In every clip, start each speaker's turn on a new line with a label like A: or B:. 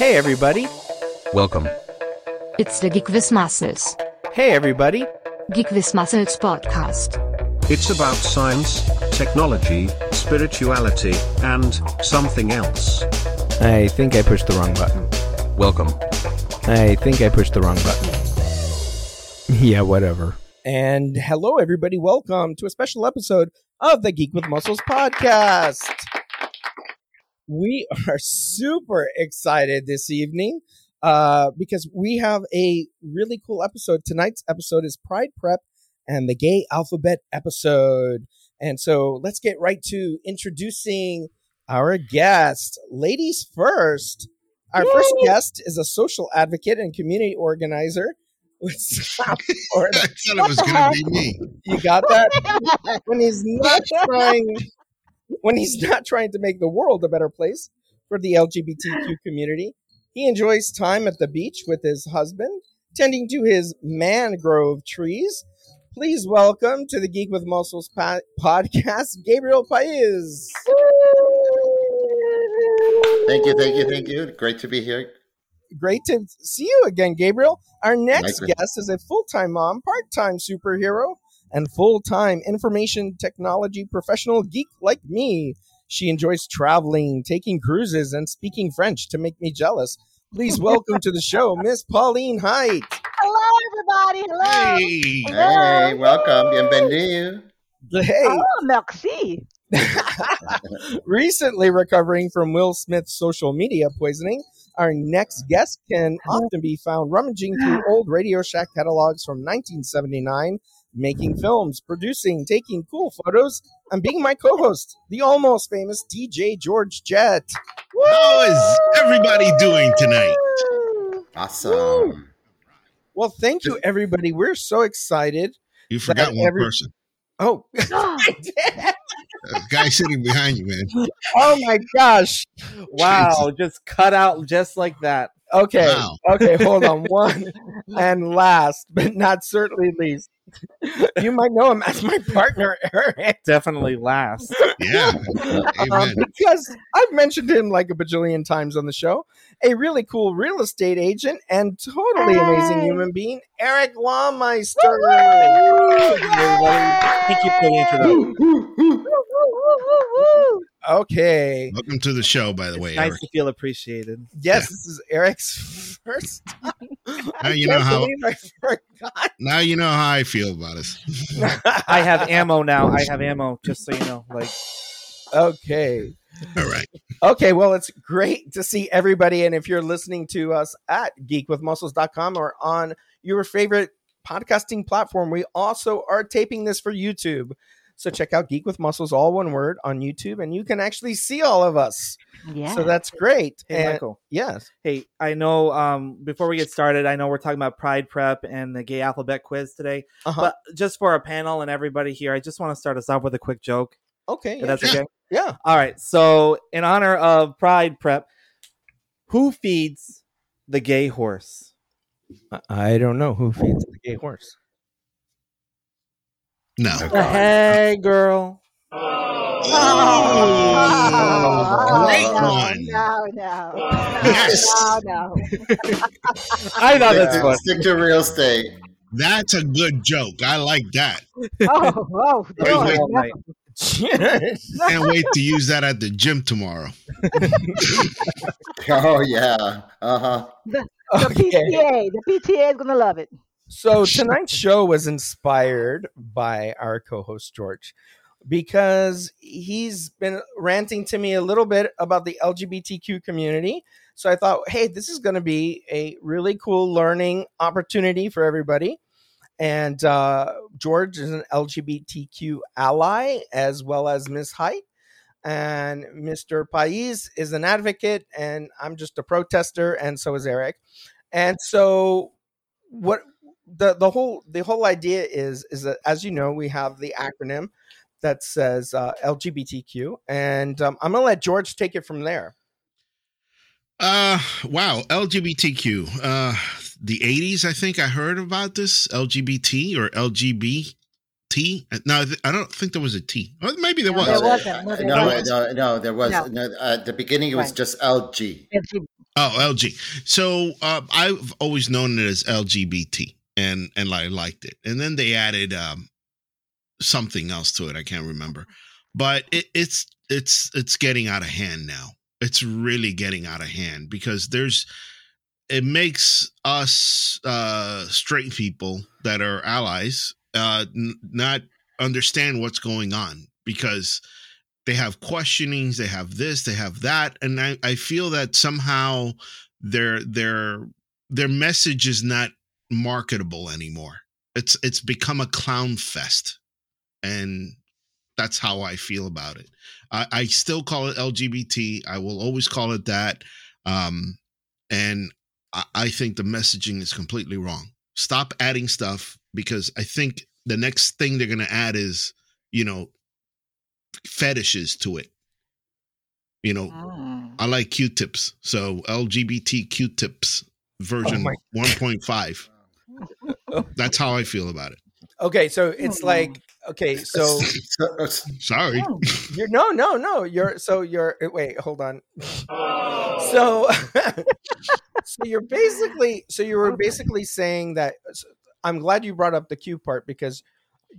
A: Hey, everybody.
B: Welcome.
C: It's the Geek with Muscles.
A: Hey, everybody.
C: Geek with Muscles podcast.
D: It's about science, technology, spirituality, and something else.
A: I think I pushed the wrong button.
B: Welcome.
A: I think I pushed the wrong button. yeah, whatever. And hello, everybody. Welcome to a special episode of the Geek with Muscles podcast. We are super excited this evening uh, because we have a really cool episode. Tonight's episode is Pride Prep and the Gay Alphabet episode. And so let's get right to introducing our guest. Ladies first. Our first guest is a social advocate and community organizer with South Florida.
E: I thought it was going to be me.
A: You got that? when he's not trying when he's not trying to make the world a better place for the LGBTQ community, he enjoys time at the beach with his husband, tending to his mangrove trees. Please welcome to the Geek with Muscles podcast, Gabriel Paez.
F: Thank you, thank you, thank you. Great to be here.
A: Great to see you again, Gabriel. Our next
F: Likewise.
A: guest is a full time mom, part time superhero, and full time information technology professional geek like me. She enjoys traveling, taking cruises, and speaking French to make me jealous. Please welcome to the show, Miss Pauline Height.
G: Hello, everybody. Hello.
E: Hey,
F: Hey, welcome. Bienvenido.
A: Hey,
G: Oh, merci.
A: recently recovering from Will Smith's social media poisoning, our next guest can often be found rummaging through old Radio Shack catalogs from 1979, making films, producing, taking cool photos, and being my co-host, the almost famous DJ George Jett.
E: how is everybody doing tonight?
F: Awesome.
A: Well, thank you, everybody. We're so excited.
E: You forgot one
A: every-
E: person.
A: Oh, I did.
E: A guy sitting behind you, man.
A: oh my gosh!
H: Wow, just cut out just like that.
A: Okay,
E: Wow.
A: okay, hold on. One and last, but not certainly least, you might know him as my partner, Eric,
H: Definitely last.
E: Yeah.
A: um, because I've mentioned him like a bajillion times on the show. A really cool real estate agent and totally amazing human being, Eric Lawmeister.
H: Thank you for the introduction.
A: Okay,
E: Welcome to the show, by the way,
H: Nice
E: Eric.
H: to feel appreciated.
A: yes, this is Eric's first time. I
E: you
A: can't
E: know how-
A: I forgot.
E: Now you know how I feel about us.
H: I have ammo now. I have ammo, just so you know. Like
A: okay.
E: All right.
A: Okay, well, it's great to see everybody. And if you're listening to us at geekwithmuscles.com or on your favorite podcasting platform, we also are taping this for YouTube. So check out Geek with Muscles, all one word, on YouTube, and you can actually see all of us.
G: Yeah.
A: So that's great.
H: Hey
A: and
H: Michael.
A: yes,
H: Hey, I know um before we get started, I know we're talking about Pride Prep and the gay alphabet quiz today.
A: uh-huh.
H: But just for our panel and everybody here, I just want to start us off with a quick joke.
A: okay, yeah,
H: that's okay.
A: yeah.
H: All right. So in honor of Pride Prep, who feeds the gay horse?
A: I don't know who feeds the gay horse.
E: No.
H: The hey girl.
G: Oh,
E: Great
G: no,
E: one.
G: No, no.
E: Yes.
G: No, no.
H: I thought
F: Stick
H: that's
F: to,
H: fun.
F: stick to real estate.
E: That's a good joke. I like that.
G: Oh, oh,
E: Wait,
G: Lord,
E: wait.
G: No.
E: Can't wait to use that at the gym tomorrow.
F: Oh, yeah. Uh huh.
G: The
A: okay.
G: PTA, the PTA is gonna love it.
A: So tonight's show was inspired by our co-host George because he's been ranting to me a little bit about the LGBTQ community. So I thought, hey, this is going to be a really cool learning opportunity for everybody. And uh, George is an LGBTQ ally as well as Miss Height. And Mr. Paez is an advocate, and I'm just a protester, and so is Eric. And so, what the the whole the whole idea is is that as you know we have the acronym that says uh, LGBTQ, and um, I'm gonna let George take it from there.
E: Uh wow, LGBTQ. Uh the 80s I think I heard about this LGBT or LGBT. No, I don't think there was a T. Oh, maybe there
G: No,
E: was.
G: there wasn't. No, there
F: No,
G: wasn't.
F: no, no, there was.
G: No.
F: No. at the beginning, it was
G: Right.
F: just LG.
G: LG
E: Oh, LG. So uh, I've always known it as LGBT, and and I liked it. And then they added um, something else to it. I can't remember, but it, it's it's it's getting out of hand now. It's really getting out of hand because there's it makes us uh, straight people that are allies uh, n- not understand what's going on because they have questionings they have this they have that and i, I feel that somehow their their their message is not marketable anymore. It's it's become a clown fest. And that's how i feel about it. I, I still call it lgbt i will always call it that. Um and I, I think the messaging is completely wrong. Stop adding stuff because i think the next thing they're going to add is you know fetishes to it. You know
G: Mm.
E: I like Q-tips. So LGBT Q-tips version
A: my-
E: 1.5. That's how I feel about it.
A: Okay, so it's
G: Hmm.
A: like okay, so
E: Sorry.
A: you're no, no, no. You're so you're eh, wait, hold on. So, so you're basically so you were basically saying that. I'm glad you brought up the Q part because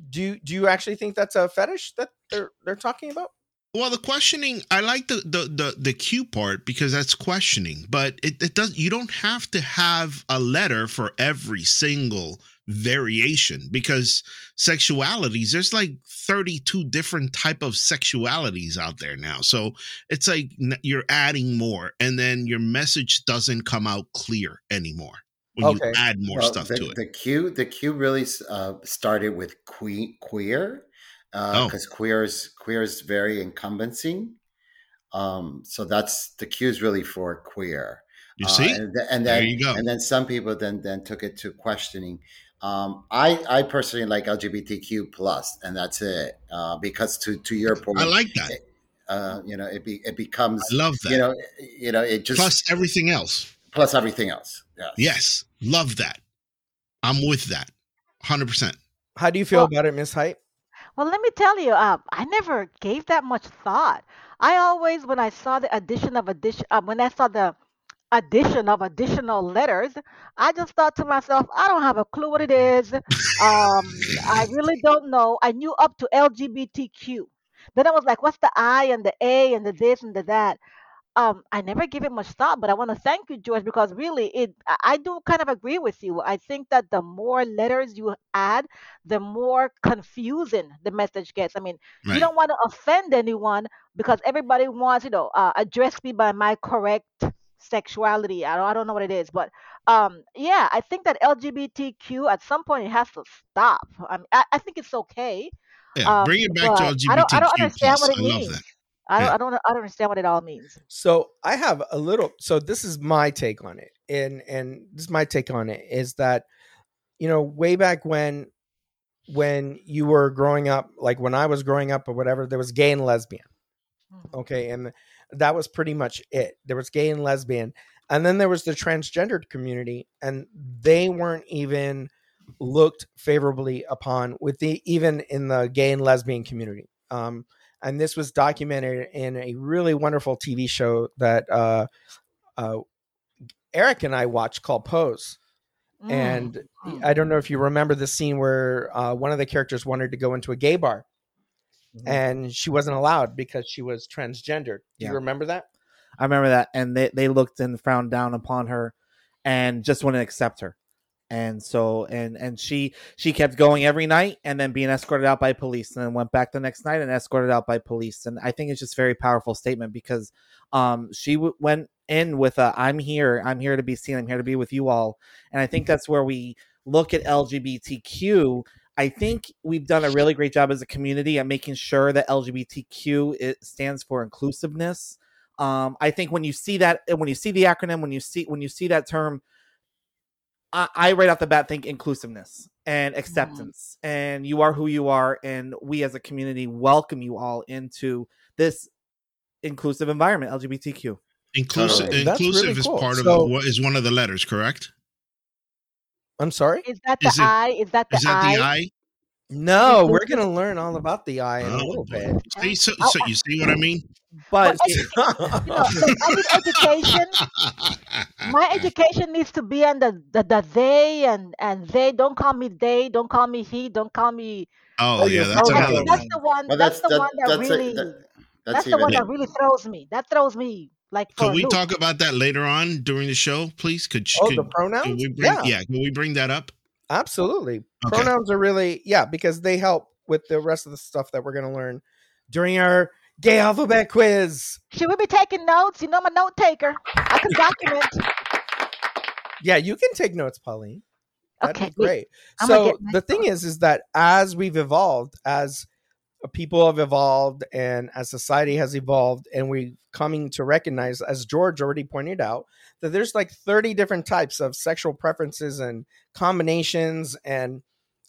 A: do you, do you actually think that's a fetish that they're they're talking about?
E: Well, the questioning, I like the the the, the Q part because that's questioning, but it, it does you don't have to have a letter for every single variation because sexualities there's like 32 different type of sexualities out there now so it's like you're adding more and then your message doesn't come out clear anymore when
A: Okay.
E: you add more
F: Well,
E: stuff
F: the,
E: to it
F: The Q, the Q really uh, started with que- queer,
E: Oh.
F: because queer is queer is very encompassing. Um, so that's the Q is really for queer.
E: you
F: Uh,
E: see
F: and, th- and
E: There
F: then
E: you go.
F: and then some people then then took it to questioning. Um, I I personally like LGBTQ plus, and that's it. Uh, because to to your point,
E: i like that
F: uh, you know, it be it becomes
E: i love that
F: you know you know it just
E: plus everything else
F: plus everything else. Yes.
E: yes love that i'm with that 100%
A: How do you feel
G: Well-
A: about it, Miss Height?
G: Well, let me tell you, uh, I never gave that much thought. I always, when I saw the addition of addition, uh, when I saw the addition of additional letters, I just thought to myself, I don't have a clue what it is. Um, I really don't know. I knew up to LGBTQ. Then I was like, what's the I and the A and the this and the that? Um, I never give it much thought, but I want to thank you, George, because really, it I I do kind of agree with you. I think that the more letters you add, the more confusing the message gets. I mean, you
E: right
G: don't want to offend anyone because everybody wants, you know, uh, address me by my correct sexuality. I don't, I don't know what it is, but um, yeah, I think that LGBTQ at some point it has to stop. I mean, I, I think it's okay.
E: yeah
G: Um,
E: bring it back to
G: but
E: lgbtq
G: I don't, I don't understand
E: plus.
G: what it
E: i love
G: means.
E: that
G: I don't,
E: Yeah.
G: I don't, I don't understand what it all means.
A: So I have a little. So this is my take on it, and and this is my take on it is that, you know, way back when, when you were growing up, like when I was growing up or whatever, there was gay and lesbian.
G: Mhm.
A: Okay, and that was pretty much it. There was gay and lesbian, and then there was the transgendered community, and they weren't even looked favorably upon with the even in the gay and lesbian community. Um, and this was documented in a really wonderful TV show that uh, uh, Eric and I watched called Pose.
G: Mm.
A: And. I don't know if you remember the scene where uh, one of the characters wanted to go into a gay bar
H: Mhm.
A: and she wasn't allowed because she was transgendered. Do
H: Yeah.
A: you remember that?
H: I remember that, and they they looked and frowned down upon her, and just wouldn't accept her. And so, and and she she kept going every night, and then being escorted out by police, and then went back the next night and escorted out by police. And I think it's just a very powerful statement because, um, she w- went in with a "I'm here, I'm here to be seen, I'm here to be with you all," and I think that's where we look at LGBTQ. I think we've done a really great job as a community at making sure that LGBTQ it stands for inclusiveness um, I think when you see that, when you see the acronym, when you see when you see that term, I, I right off the bat think inclusiveness and mm-hmm. acceptance, and you are who you are, and we as a community welcome you all into this inclusive environment, LGBTQ.
E: inclusive
F: Totally.
E: Inclusive
A: really
E: is
A: cool.
E: part of
A: So-
E: what is one of the letters correct
A: I'm sorry.
G: Is that the
E: Is it-
G: I? Is that the
E: is that
G: I?
E: the i
A: No, we're gonna learn all about the I in a
E: Oh,
A: little bit.
E: See, so, so you see what I mean?
A: But
G: You know, so I need education. My education needs to be on the, the, the they and and they. Don't call me they. Don't call me he. Don't call me.
E: Oh yeah, that's
A: Oh,
G: that's,
E: another
G: that's
E: one.
G: the one.
F: Well,
G: that's,
F: that's
G: the
F: that,
G: one that
F: that's a-
G: really.
F: that-
G: that's
F: that's
G: the one that really throws me. That throws me like for
E: Could we
G: loop.
E: talk about that later on during the show, please? Could
A: oh,
E: could,
A: the pronouns.
E: could we bring
A: yeah,
E: yeah. Can we bring that up?
A: Absolutely.
E: Okay.
A: Pronouns are really yeah because they help with the rest of the stuff that we're gonna learn during our gay alphabet quiz.
G: Should we be taking notes? You know, I'm a note taker. I can document.
A: Yeah, you can take notes, Pauline. That'd
G: Okay,
A: be great.
G: I'm
A: So the thing is, is that as we've evolved, as people have evolved, and as society has evolved, and we're coming to recognize, as George already pointed out, that there's like 30 different types of sexual preferences and combinations, and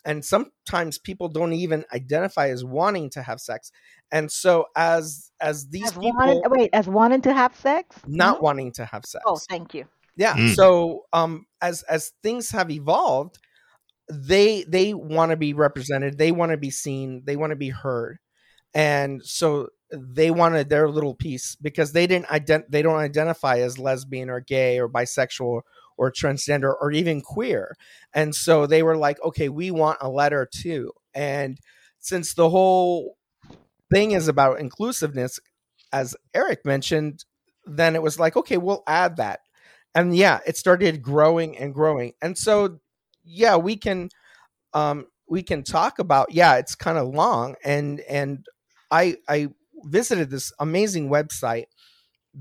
A: and sometimes people don't even identify as wanting to have sex. And so as as these
G: As
A: people
G: wanting, wait, as wanting to have sex?
A: not
G: Mhm.
A: wanting to have sex,
G: Oh, thank you.
A: yeah
E: Mm.
A: so um as as things have evolved they they want to be represented they want to be seen they want to be heard. And so they wanted their little piece because they didn't ident- they don't identify as lesbian or gay or bisexual or transgender or even queer. And so they were like okay we want a letter too. And since the whole thing is about inclusiveness as eric mentioned then it was like okay we'll add that. And yeah it started growing and growing. And so yeah we can um we can talk about yeah it's kind of long and and i i visited this amazing website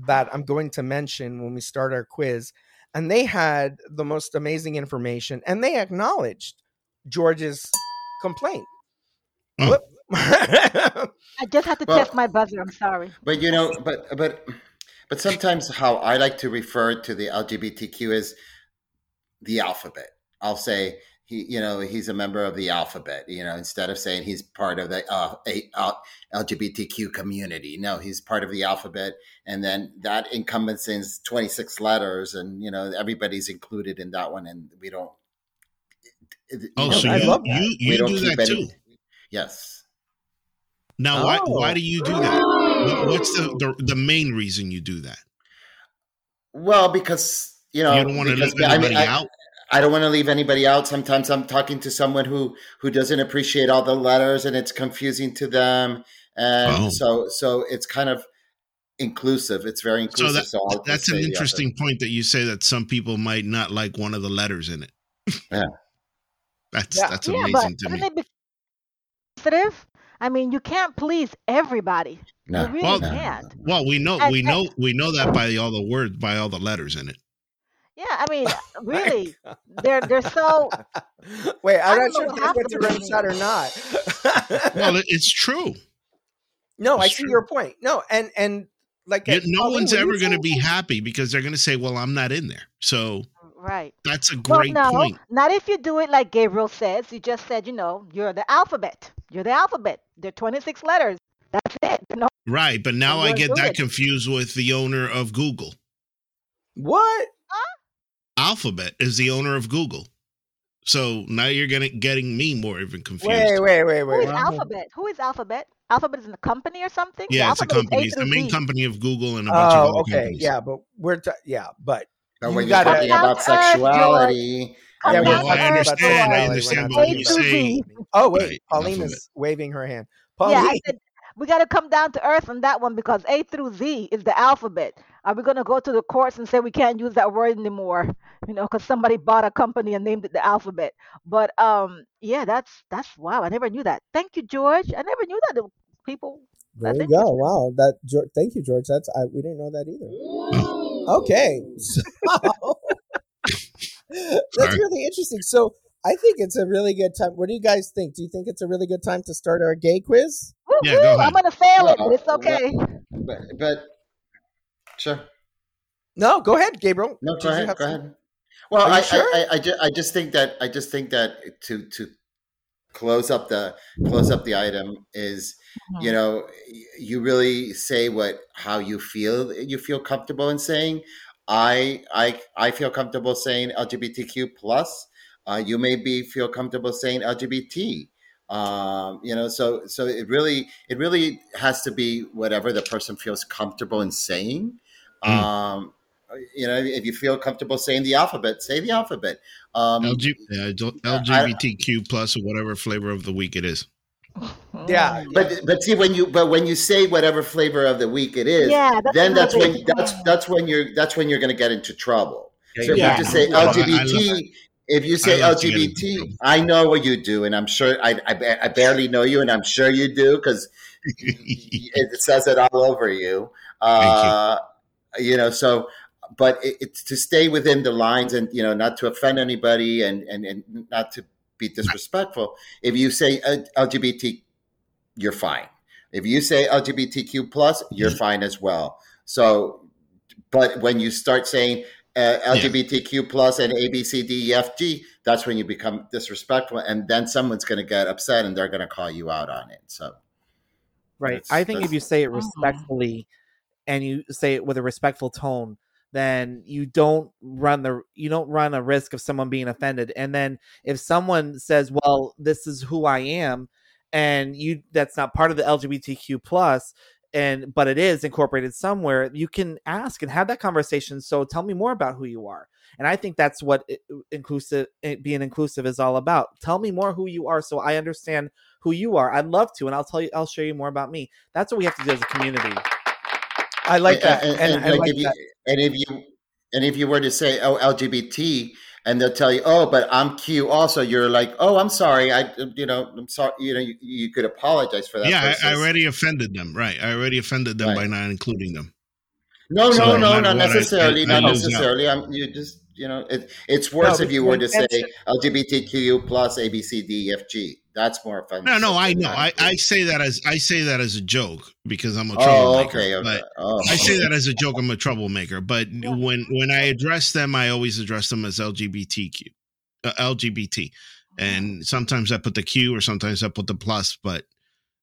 A: that i'm going to mention when we start our quiz and they had the most amazing information and they acknowledged george's complaint
E: Oh.
G: I just had to
F: Well-
G: test my buzzer. I'm sorry.
F: But you know, but but but sometimes how I like to refer to the LGBTQ is the alphabet. I'll say he, you know, he's a member of the alphabet. You know, instead of saying he's part of the uh, a, uh, LGBTQ community, no, he's part of the alphabet, and then that encompasses twenty six letters, and you know, everybody's included in that one, and we don't.
E: Oh,
F: know,
E: so
A: I
E: you
A: love that.
E: you
F: we
E: you
F: don't
E: do
F: keep
E: that
F: any-
E: too.
F: Yes.
E: Now, why
A: Oh.
E: why do you do that? What's the, the the main reason you do that?
F: Well, because you know,
E: you don't want to leave
F: I mean,
E: anybody
F: I-
E: out.
F: I don't want to leave anybody out. Sometimes I'm talking to someone who who doesn't appreciate all the letters and it's confusing to them, and
E: Oh.
F: so so it's kind of inclusive. It's very
E: So
F: inclusive.
E: that,
F: So, I'll
E: that's an
F: the other.
E: interesting point that you say that some people might not like one of the letters in it.
F: Yeah.
E: That's
A: Yeah.
E: that's
G: yeah, but
E: amazing to me.
G: shouldn't be sensitive? I mean, you can't please everybody.
F: No,
G: you really
E: Well,
G: can't.
E: Well, we know
G: And-
E: we know we know that by all the words by all the letters in it.
G: Yeah, I mean, really, they're they're so.
A: Wait,
G: I
A: I'm
G: don't
A: sure if
G: what
A: that's what
G: happened
A: you
G: to
A: read or not.
E: Well, it's true.
A: no, I
E: it's
A: see
E: true.
A: your point. No, and and like
E: You-
A: uh,
E: no
A: Pauline,
E: one's ever going to be happy because they're going to say, "Well, I'm not in there." So
G: Right.
E: that's a
G: Well,
E: great
G: no,
E: point.
G: not if you do it like Gabriel says. You just said, you know, you're the alphabet. You're the alphabet. There are 26 letters. That's it. No,
E: Right, but now I get that
G: it.
E: confused with the owner of Google.
A: What?
E: Alphabet is the owner of Google. So now you're gonna getting me more even confused.
A: Wait, wait, wait, wait.
G: is Alphabet? Who is Alphabet? Alphabet is in a company or something? The
E: yeah, it's a company. It's the main
G: Z.
E: company of Google and a bunch of
A: Oh,
E: other
A: okay,
E: companies.
A: yeah, but we're t- yeah, but
F: But
A: You
F: when you're talking
G: Come
F: about
G: down earth,
F: sexuality,
A: Yeah,
E: no,
A: we're
G: down
A: talking
G: to
E: I understand. I understand what
G: A
E: you're
A: talking
G: to
A: about-
E: saying.
G: Z.
A: Oh wait,
E: Right,
A: Pauline is waving her hand.
G: Yeah, I said we got to come down to earth on that one because A through Z is the alphabet. Are we going to go to the courts and say we can't use that word anymore? You know, because somebody bought a company and named it the alphabet. But um, yeah, that's that's wow. I never knew that. Thank you, George. I never knew that the people.
A: there
G: That's
A: you go. Wow, that George, thank you, George. That's I, we didn't know that either. Okay, so that's really interesting. So I think it's a really good time. What do you guys think? Do you think it's a really good time to start our gay quiz?
G: Woo
E: Yeah, go ahead.
G: I'm gonna fail it, but it's okay.
F: but but sure.
A: No, go ahead, Gabriel.
F: No, go ahead. Go
A: some-
F: ahead. Well, I,
A: sure?
F: I, I, I, just, I just think that I just think that to to close up the close up the item is
G: Mm-hmm.
F: you know you really say what how you feel you feel comfortable in saying i i i feel comfortable saying lgbtq plus uh, you may be feel comfortable saying lgbt Um, you know, so so it really it really has to be whatever the person feels comfortable in saying.
E: Mm.
F: Um, you know, if you feel comfortable saying the alphabet, say the alphabet. Um,
E: LG, uh, LGBTQ plus or whatever flavor of the week it is.
A: Yeah,
F: but but see when you but when you say whatever flavor of the week it is,
G: Yeah, that's
F: then that's when
G: bit-
F: that's that's when you're that's when you're going to get into trouble. So if you just say
E: I- I
F: LGBT,
E: love-
F: if you say
E: I love to get into
F: LGBT. I know what you do, and I'm sure I I, I barely know you, and I'm sure you do because it says it all over you. Uh, you know, so but it, it's to stay within the lines and you know not to offend anybody and and, and not to be disrespectful. If you say uh, LGBT, you're fine. If you say LGBTQ plus, you're fine as well. So, but when you start saying uh, LGBTQ plus and A B C D E F G, that's when you become disrespectful, and then someone's going to get upset and they're going to call you out on it. So,
H: Right. I think if you say it
G: Mhm.
H: respectfully and you say it with a respectful tone, then you don't run the you don't run a risk of someone being offended. And then if someone says, "Well, this is who I am," and you that's not part of the LGBTQ plus, and but it is incorporated somewhere, you can ask and have that conversation. So tell me more about who you are. And I think that's what inclusive being inclusive is all about. Tell me more who you are, so I understand who you are. I'd love to, and I'll tell you. I'll show you more about me. That's what we have to do as a community.
A: I like that.
F: And,
A: And,
F: and
A: I
F: like
A: like
F: if you, and if you and if you were to say oh LGBT and they'll tell you oh but I'm Q also you're like oh I'm sorry I you know I'm sorry you know you, you could apologize for that
E: yeah, I, I already offended them. Right, I already offended them
F: Right.
E: by not including them.
F: no
E: So
F: no
E: no
F: no not necessarily
E: I- I
F: not
E: lose
F: necessarily I'm you just you know it, it's worse
A: No,
F: if you were to say
A: intention-
F: LGBTQ plus A B C D E F G that's more offensive
E: No, no, I know. I, I say that as I say that as a joke because I'm a
F: oh
E: troublemaker.
F: okay okay
E: But
F: oh,
E: I say that as a joke. I'm a troublemaker. But when when I address them, I always address them as LGBTQ, uh, LGBT, and sometimes I put the Q or sometimes I put the plus. But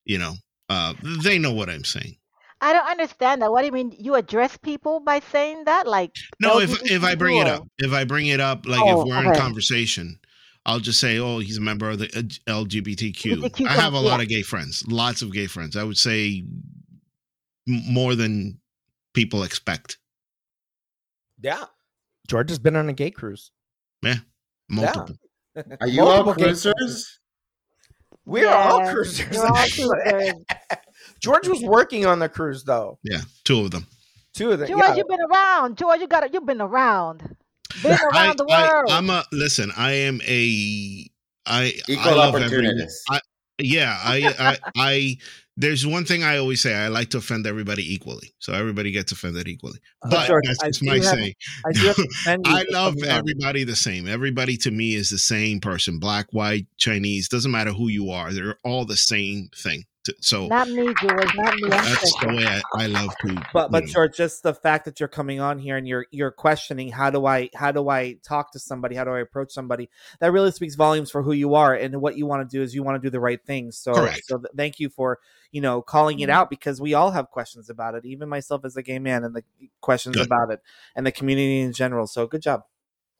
E: you know, uh, they know what I'm saying.
G: I don't understand that. What do you mean? You address people by saying that? Like
E: No, if if I
G: LGBTQ
E: bring it up, if I bring it up, like
G: Oh,
E: if we're in conversation, I'll just say, "Oh, he's a member of the LGBTQ."
G: LGBTQ
E: I have a
G: plus,
E: lot
G: yeah.
E: of gay friends, lots of gay friends. I would say more than people expect.
A: Yeah. George has been on a gay cruise.
E: Yeah, multiple.
F: are you all
A: Multiple gay
F: cruisers
A: We're all cruisers.
G: We're all cruisers.
A: George was working on the cruise though.
E: Yeah, two of them.
A: Two of them.
G: George,
A: yeah.
G: you've been around. George, you got it. You've been around. Been around
E: I,
G: the world.
E: I, am a listen. I am a I I
F: equal
E: love everyone.
F: opportunities
E: I, yeah, I, I I there's one thing I always say. I like to offend everybody equally, so everybody gets offended equally. Uh, but
H: George,
E: that's just
H: do
E: my
H: have-
E: saying.
H: I do have to defend you
E: I love everybody the same. Everybody to me is the same person. Black, white, Chinese, doesn't matter who you are. They're all the same thing. T- So
G: not me, George. Not me. I'm
E: that's the way I, I love to.
H: but but
E: you know.
H: George, just the fact that you're coming on here and you're you're questioning how do I how do I talk to somebody, how do I approach somebody, that really speaks volumes for who you are and what you want to do is you want to do the right thing. So
E: Correct.
H: so th- thank you for you know calling it mm. out because we all have questions about it, even myself as a gay man, and the questions
E: Good.
H: about it and the community in general. So good job.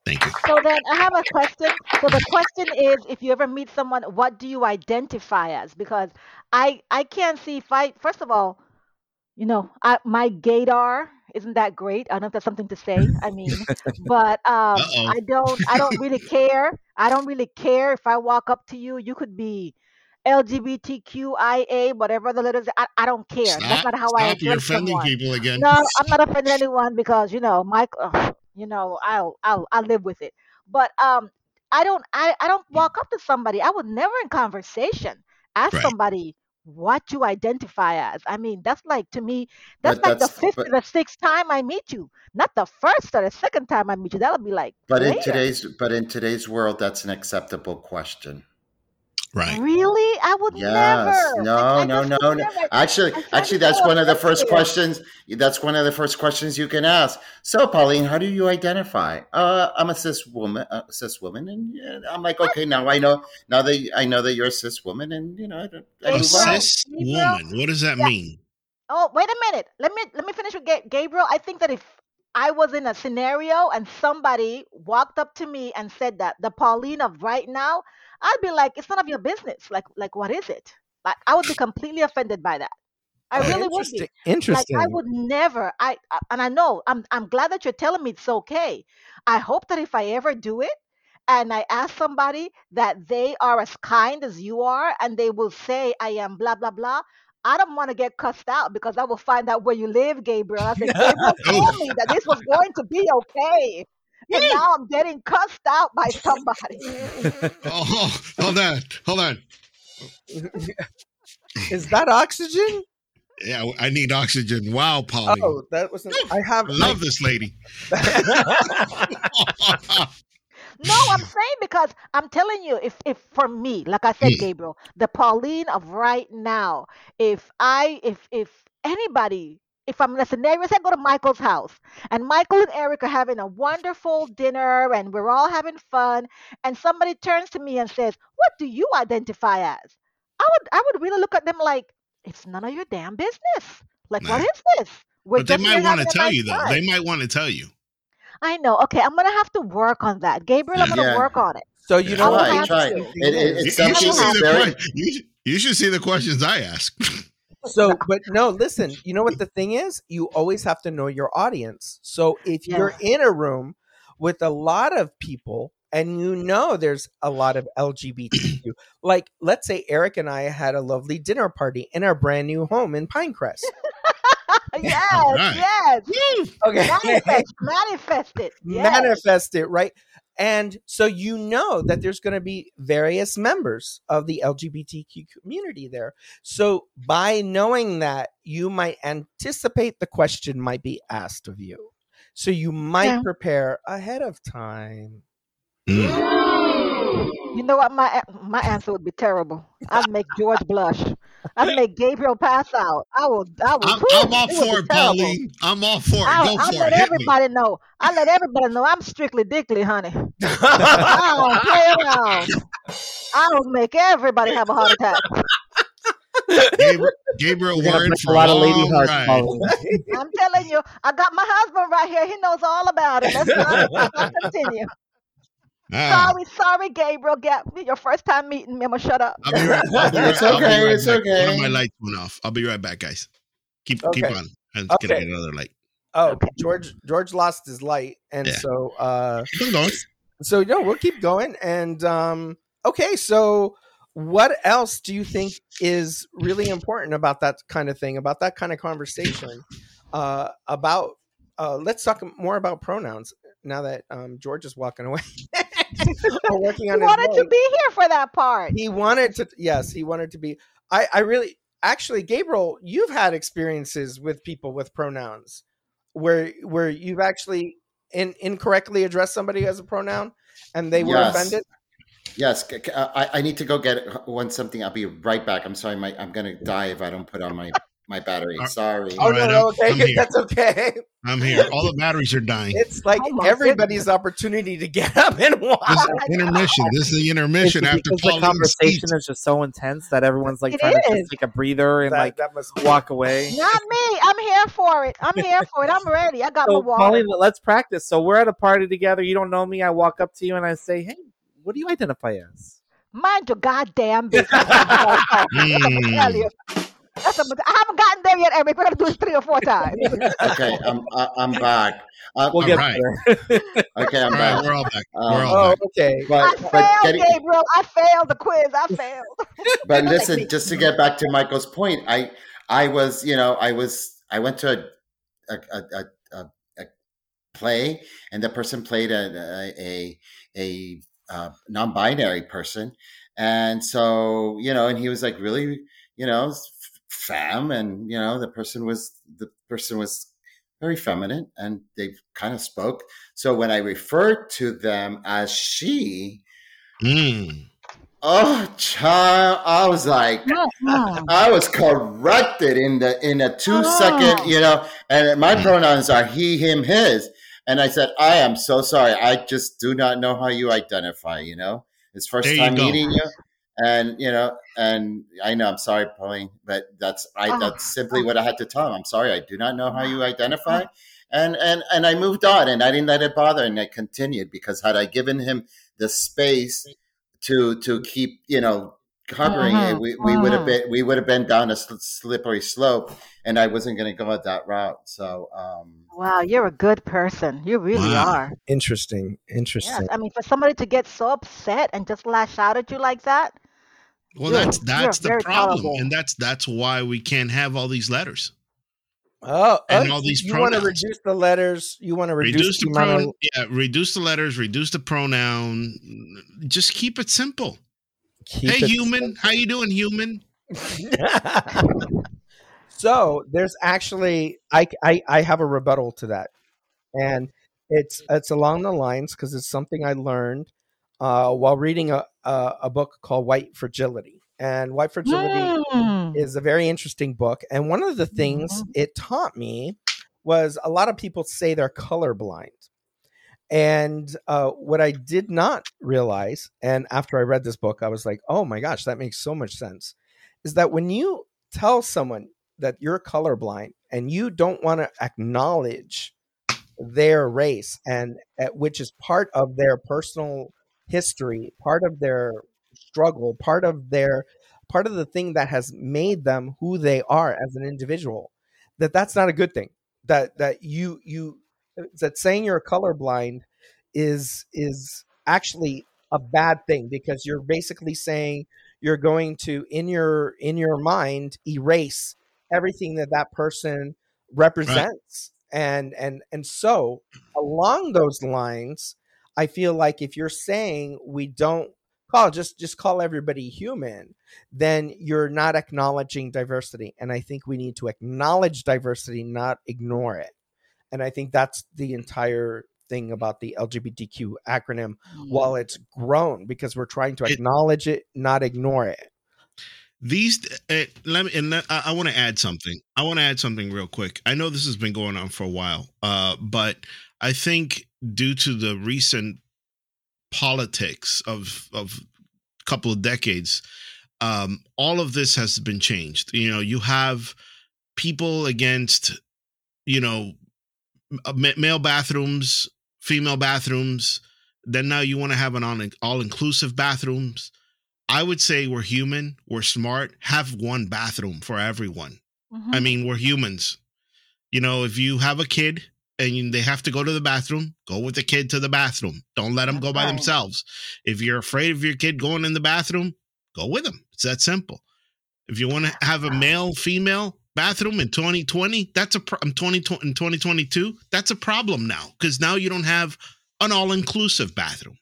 E: Thank you.
G: So then I have a question. So the question is if you ever meet someone, what do you identify as? Because I I can't see if I first of all, you know, I, my gaydar isn't that great. I don't know if that's something to say. I mean, but um I don't I don't really care. I don't really care if I walk up to you. You could be LGBTQIA, whatever the letters. I, I don't care. That's not how I
E: stop, you're offending
G: someone.
E: people again.
G: No, I'm not offending anyone because you know, Mike. You know, I'll I'll I'll live with it. But um, I don't I I don't walk up to somebody. I would never in conversation ask
E: Right.
G: somebody what you identify as. I mean, that's like to me, that's
F: But
G: like the
F: that's-
G: fifth
F: but-
G: or the sixth time I meet you, not the first or the second time I meet you. That'll be like.
F: But in
G: later.
F: today's but in today's world, that's an acceptable question.
E: Right.
G: Really, I would
F: Yes.
G: never.
F: No,
G: I, I
F: no, no, no.
G: never.
F: Actually, actually, that's one of the first
G: offensive.
F: questions. That's one of the first questions you can ask. So, Pauline, how do you identify? Uh, I'm a cis woman, a cis woman, and I'm like, okay, now I know. Now that I know that you're a cis woman, and you know, I, don't- I
E: A
G: Gabriel,
F: move on.
E: cis
G: Gabriel,
E: woman. What does that
G: yeah.
E: mean?
G: Oh, wait a minute. Let me let me finish with Ga- Gabriel. I think that if I was in a scenario and somebody walked up to me and said that the Pauline of right now, I'd be like, it's none of your business. Like, like what is it? Like, I would be completely offended by that. I
A: Oh,
G: really would
A: interesting.
G: be. Like,
A: Interesting.
G: I would never. I I- and I know. I'm I'm glad that you're telling me it's okay. I hope that if I ever do it, and I ask somebody that they are as kind as you are, and they will say I am blah blah blah. I don't want to get cussed out because I will find out where you live, Gabriel. I said, Gabriel told me that this was going to be okay. And now I'm getting cussed out by somebody.
E: Oh, hold on, hold on.
A: Is that oxygen?
E: Yeah, I need oxygen. Wow, Polly.
A: Oh, that wasn't. I have.
E: I love this lady.
G: No, I'm saying because I'm telling you, if if for me, like I said,
E: Mm.
G: Gabriel, the Pauline of right now, if I if if anybody, if I'm in a scenario, say I go to Michael's house and Michael and Eric are having a wonderful dinner and we're all having fun, and somebody turns to me and says, What do you identify as? I would I would really look at them like, it's none of your damn business. Like, what
E: Nah.
G: is this? We're
E: but they
G: just
E: might want to tell
G: nice
E: you though.
G: time.
E: They might want to tell you.
G: I know. Okay, I'm gonna have to work on that. Gabriel, I'm gonna
F: Yeah.
G: work on it.
A: So you
E: Yeah.
A: know what?
F: Try,
A: the
F: try.
A: interesting
F: It- it-
A: is-
E: You, you should see the que- you, should- you should see the questions I ask.
A: So, but no, listen, you know what the thing is? You always have to know your audience. So if you're in a room with a lot of people and you know there's a lot of LGBTQ, like let's say Eric and I had a lovely dinner party in our brand new home in Pinecrest.
G: yes,
E: Alright.
G: yes.
A: Okay.
G: Manifest, manifest it. Yes.
A: manifest it, right? And so you know that there's going to be various members of the LGBTQ community there. So by knowing that, you might anticipate the question might be asked of you. So you might
G: Yeah.
A: prepare ahead of time.
E: Mm.
G: You know what? My my answer would be terrible. I'd make George blush. I'd make Gabriel pass out. I will. I will.
E: I'm, I'm all
G: it
E: for it. Pauline. I'm all for it.
G: I'll,
E: Go
G: I'll
E: for
G: let
E: it. Hit me.
G: everybody know. I let everybody know I'm strictly dickly, honey. I don't play around. I'll make everybody have a heart attack.
E: Gabriel, Gabriel
H: You're gonna
E: word
H: break
E: for
H: a lot of lady hearts,
E: ride.
G: I'm telling you, I got my husband right here. He knows all about it. Let's, let's, let's continue.
E: Ah,
G: Sorry, sorry, Gabriel. Get your first time meeting me. I'm gonna shut up.
E: I'll be right. I'll be right,
F: It's okay,
E: right
F: it's
E: back.
F: okay.
E: One of my lights went off. I'll be right back, guys. Keep keep on. I'm
A: Okay.
E: gonna get another light.
A: Oh,
G: Okay.
A: George George lost his light and
E: Yeah.
A: so uh
E: Keep going.
A: so no, we'll keep going and um okay, so what else do you think is really important about that kind of thing, about that kind of conversation? Uh about uh let's talk more about pronouns now that um George is walking away. Or working
G: He
A: on his
G: wanted to be here for that part.
A: He wanted to yes, he wanted to be I I really actually Gabriel, you've had experiences with people with pronouns where where you've actually in, incorrectly addressed somebody as a pronoun and they were
F: Yes.
A: offended.
F: Yes, c- c- uh, I, I need to go get one something. I'll be right back. I'm sorry, my, I'm gonna die if I don't put on my my battery.
E: Uh,
F: Sorry.
A: Oh
E: All
A: no,
E: right,
A: no,
E: I'm-
A: okay,
E: I'm here.
A: that's okay.
E: I'm here. All the batteries are dying.
A: It's like
G: Oh my
A: everybody's opportunity to get up and walk.
E: This is intermission. This is the intermission
H: It's
E: after
H: the conversation is just so intense that everyone's like
G: It
H: trying to
G: is.
H: just take a breather and
A: That-
H: like
A: that must
H: walk away.
G: Not me. I'm here for it. I'm here for it. I'm ready. I got
H: So,
G: my water.
H: Pauline, let's practice. So we're at a party together. You don't know me. I walk up to you and I say, "Hey, what do you identify as?"
G: Mind your goddamn business. Let me
E: Mm.
G: Tell you. That's a, I haven't gotten there yet, Eric. We're gonna do this three or four times.
F: Okay, I'm I, I'm back. Uh,
H: We'll
E: All
H: get
E: right.
H: there.
F: okay, I'm
E: All right,
F: back.
E: we're all back.
F: Um,
E: we're all
A: Oh,
E: back.
A: okay.
G: I
F: But but
G: failed,
F: getting
G: Gabriel. I failed the quiz. I failed.
F: but listen, just to get back to Michael's point, I I was you know I was I went to a a a, a, a, a play and the person played a a a, uh non-binary person, and so you know, and he was like really you know femme, and you know the person was the person was very feminine, and they kind of spoke. So when I referred to them as she.
E: Mm.
F: Oh, child! I was like, I was corrected in the in a two second,
G: Oh.
F: you know, and my
E: Mm.
F: pronouns are he, him, his. And I said, I am so sorry. I just do not know how you identify, you know. It's first
E: There
F: time
E: go.
F: meeting you. And you know, and I know I'm sorry, Pauline, but that's I
G: Oh.
F: that's simply what I had to tell him. I'm sorry, I do not know how you identify. and and and I moved on, and I didn't let it bother, and I continued because had I given him the space to to keep you know covering
G: Mhm,
F: it, we, we would have
G: mhm.
F: been we would have been down a sl- slippery slope, and I wasn't going to go that route. So um,
G: Wow, you're a good person. You really
E: Wow.
G: are.
A: Interesting. interesting.
G: Yes,
A: Interesting.
G: I mean, for somebody to get so upset and just lash out at you like that,
E: Well, that's that's the problem, and that's that's why we can't have all these letters.
A: Oh,
E: And
A: oh,
E: all these
A: you want to reduce the letters. You want to reduce,
E: Reduce
A: the
E: the pronoun, yeah. Reduce the letters. Reduce the pronoun. Just keep it simple.
A: keep
E: hey,
A: it
E: human, how you doing, human?
A: so there's actually I, I I have a rebuttal to that, and it's it's along the lines because it's something I learned uh, while reading a, a a book called White Fragility, and White Fragility
G: Hmm.
A: is a very interesting book. And one of the things it taught me was a lot of people say they're colorblind. And uh, what I did not realize, and after I read this book, I was like, oh my gosh, that makes so much sense, is that when you tell someone that you're colorblind and you don't want to acknowledge their race and uh, which is part of their personal history part of their struggle part of their part of the thing that has made them who they are as an individual that that's not a good thing. That that you you that saying you're colorblind is is actually a bad thing because you're basically saying you're going to in your in your mind erase everything that that person represents. And and and so along those lines i feel like if you're saying we don't call just just call everybody human then you're not acknowledging diversity and i think we need to acknowledge diversity not ignore it and i think that's the entire thing about the lgbtq acronym while it's grown because we're trying to
E: It-
A: acknowledge it not ignore it
E: These uh, let me and let- I, I want to add something. I want to add something real quick. I know this has been going on for a while, uh, but I think due to the recent politics of of a couple of decades, um, all of this has been changed. You know, you have people against, you know, male bathrooms, female bathrooms. Then now you want to have an all all inclusive bathrooms. I would say we're human, we're smart, have one bathroom for everyone.
G: Mhm.
E: I mean, we're humans. You know, if you have a kid and they have to go to the bathroom, go with the kid to the bathroom. Don't let them go by
G: right.
E: themselves. If you're afraid of your kid going in the bathroom, go with them. It's that simple. If you want to have a male female bathroom in 2020, that's a pro- in 20 in 2022, that's a problem now because now you don't have an all-inclusive bathroom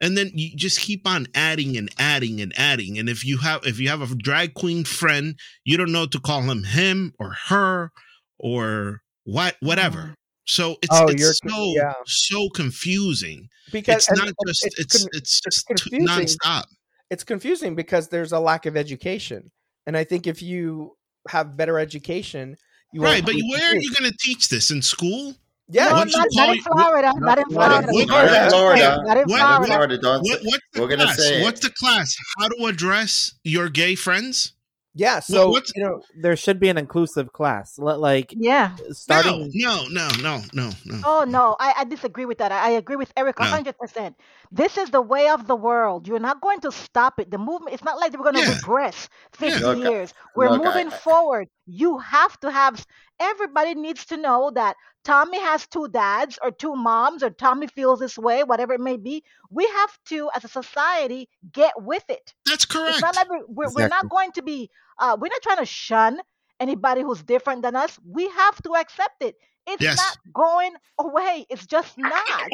E: and then you just keep on adding and adding and adding and if you have if you have a drag queen friend you don't know to call him him or her or what whatever mm-hmm. So it's
A: Oh,
E: it's
A: you're-
E: so
A: yeah.
E: so confusing
A: because
E: it's not
A: and
E: just
A: it's
E: it's
A: con-
E: it's
A: it's
E: just
A: confusing.
E: nonstop
A: it's confusing because there's a lack of education and i think if you have better education you
E: right but where are you going to teach this in school
A: yeah
G: no, not, not in Florida.
A: what-
G: Not in
A: not
G: Florida.
A: in Florida.
G: can't.
F: Florida.
G: Not in
E: What-
F: Not in
G: Florida.
F: Florida, don't
E: what, what's the
F: we're
E: class
F: say
E: what's the class how to address your gay friends
A: yeah so
E: what's-
A: you know
H: There should be an inclusive class. Like
G: Yeah.
H: starting
E: no no no no no
G: Oh no, I, I disagree with that. I, I agree with Eric
E: No.
G: hundred percent. This is the way of the world. You're not going to stop it. The movement. It's not like we're going to
E: Yeah.
G: regress fifty
F: Look, I-
G: years. We're
F: look,
G: moving
F: I-
G: forward. You have to have. Everybody needs to know that Tommy has two dads or two moms or Tommy feels this way, whatever it may be. We have to, as a society, get with it.
E: that's correct
G: It's not like we're, we're, we're not going to be, uh, we're not trying to shun anybody who's different than us. We have to accept it. It's
E: Yes.
G: not going away. It's just not.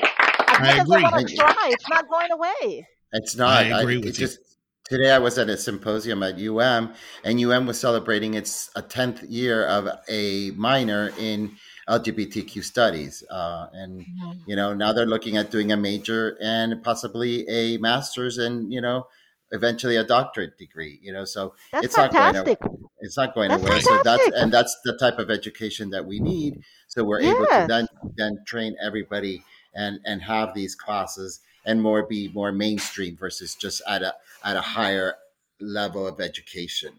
G: As
E: I
G: much as
E: agree.
G: I want to try, it's not going away.
F: It's not.
E: I agree
F: it
E: with you.
F: just today I was at a symposium at UM, and UM was celebrating its a tenth year of a minor in LGBTQ studies, uh, and you know now they're looking at doing a major and possibly a master's, and you know eventually a doctorate degree. You know, so
G: That's
F: it's not going to
G: fantastic.
F: it's not going
G: That's
F: away. So that's and that's the type of education that we need. So we're able to then then train everybody and and have these classes and more be more mainstream versus just at a at a higher level of education.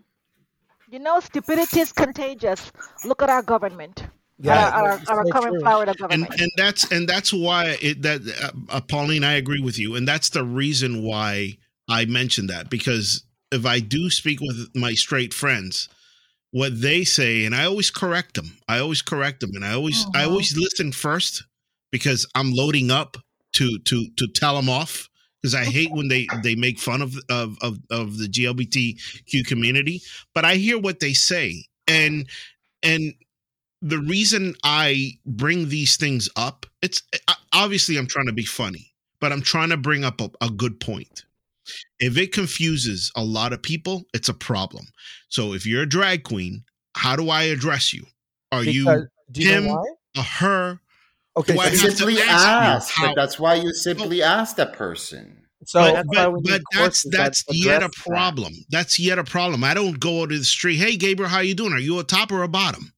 G: You know, stupidity is contagious. Look at our government.
E: Yeah.
G: our, our,
A: it's
G: our
A: so
G: current
A: true.
G: Florida
E: and
G: government.
E: and that's and that's why it that uh, uh, Pauline, I agree with you, and that's the reason why I mentioned that because if I do speak with my straight friends, what they say, and I always correct them. I always correct them, and I always I
G: Mhm.
E: always listen first because I'm loading up to to to tell them off because I hate when they they make fun of of of, of the GLBTQ community. But I hear what they say, and and the reason I bring these things up, it's uh, obviously I'm trying to be funny, but I'm trying to bring up a, a good point. If it confuses a lot of people, it's a problem. So if you're a drag queen, how do I address you? Are
A: Because-
E: you
A: you
E: him? a her?
A: Okay,
E: Do I
A: so,
F: simply
E: ask
F: ask,
E: how-
F: but that's why you simply ask that person.
A: so
H: But
E: But,
H: that's
E: but,
H: we
E: but that's
H: courses that
E: yet a
H: address that.
E: problem. That's yet a problem. I don't go out to the street. Hey, Gabriel, how you doing? Are you a top or a bottom?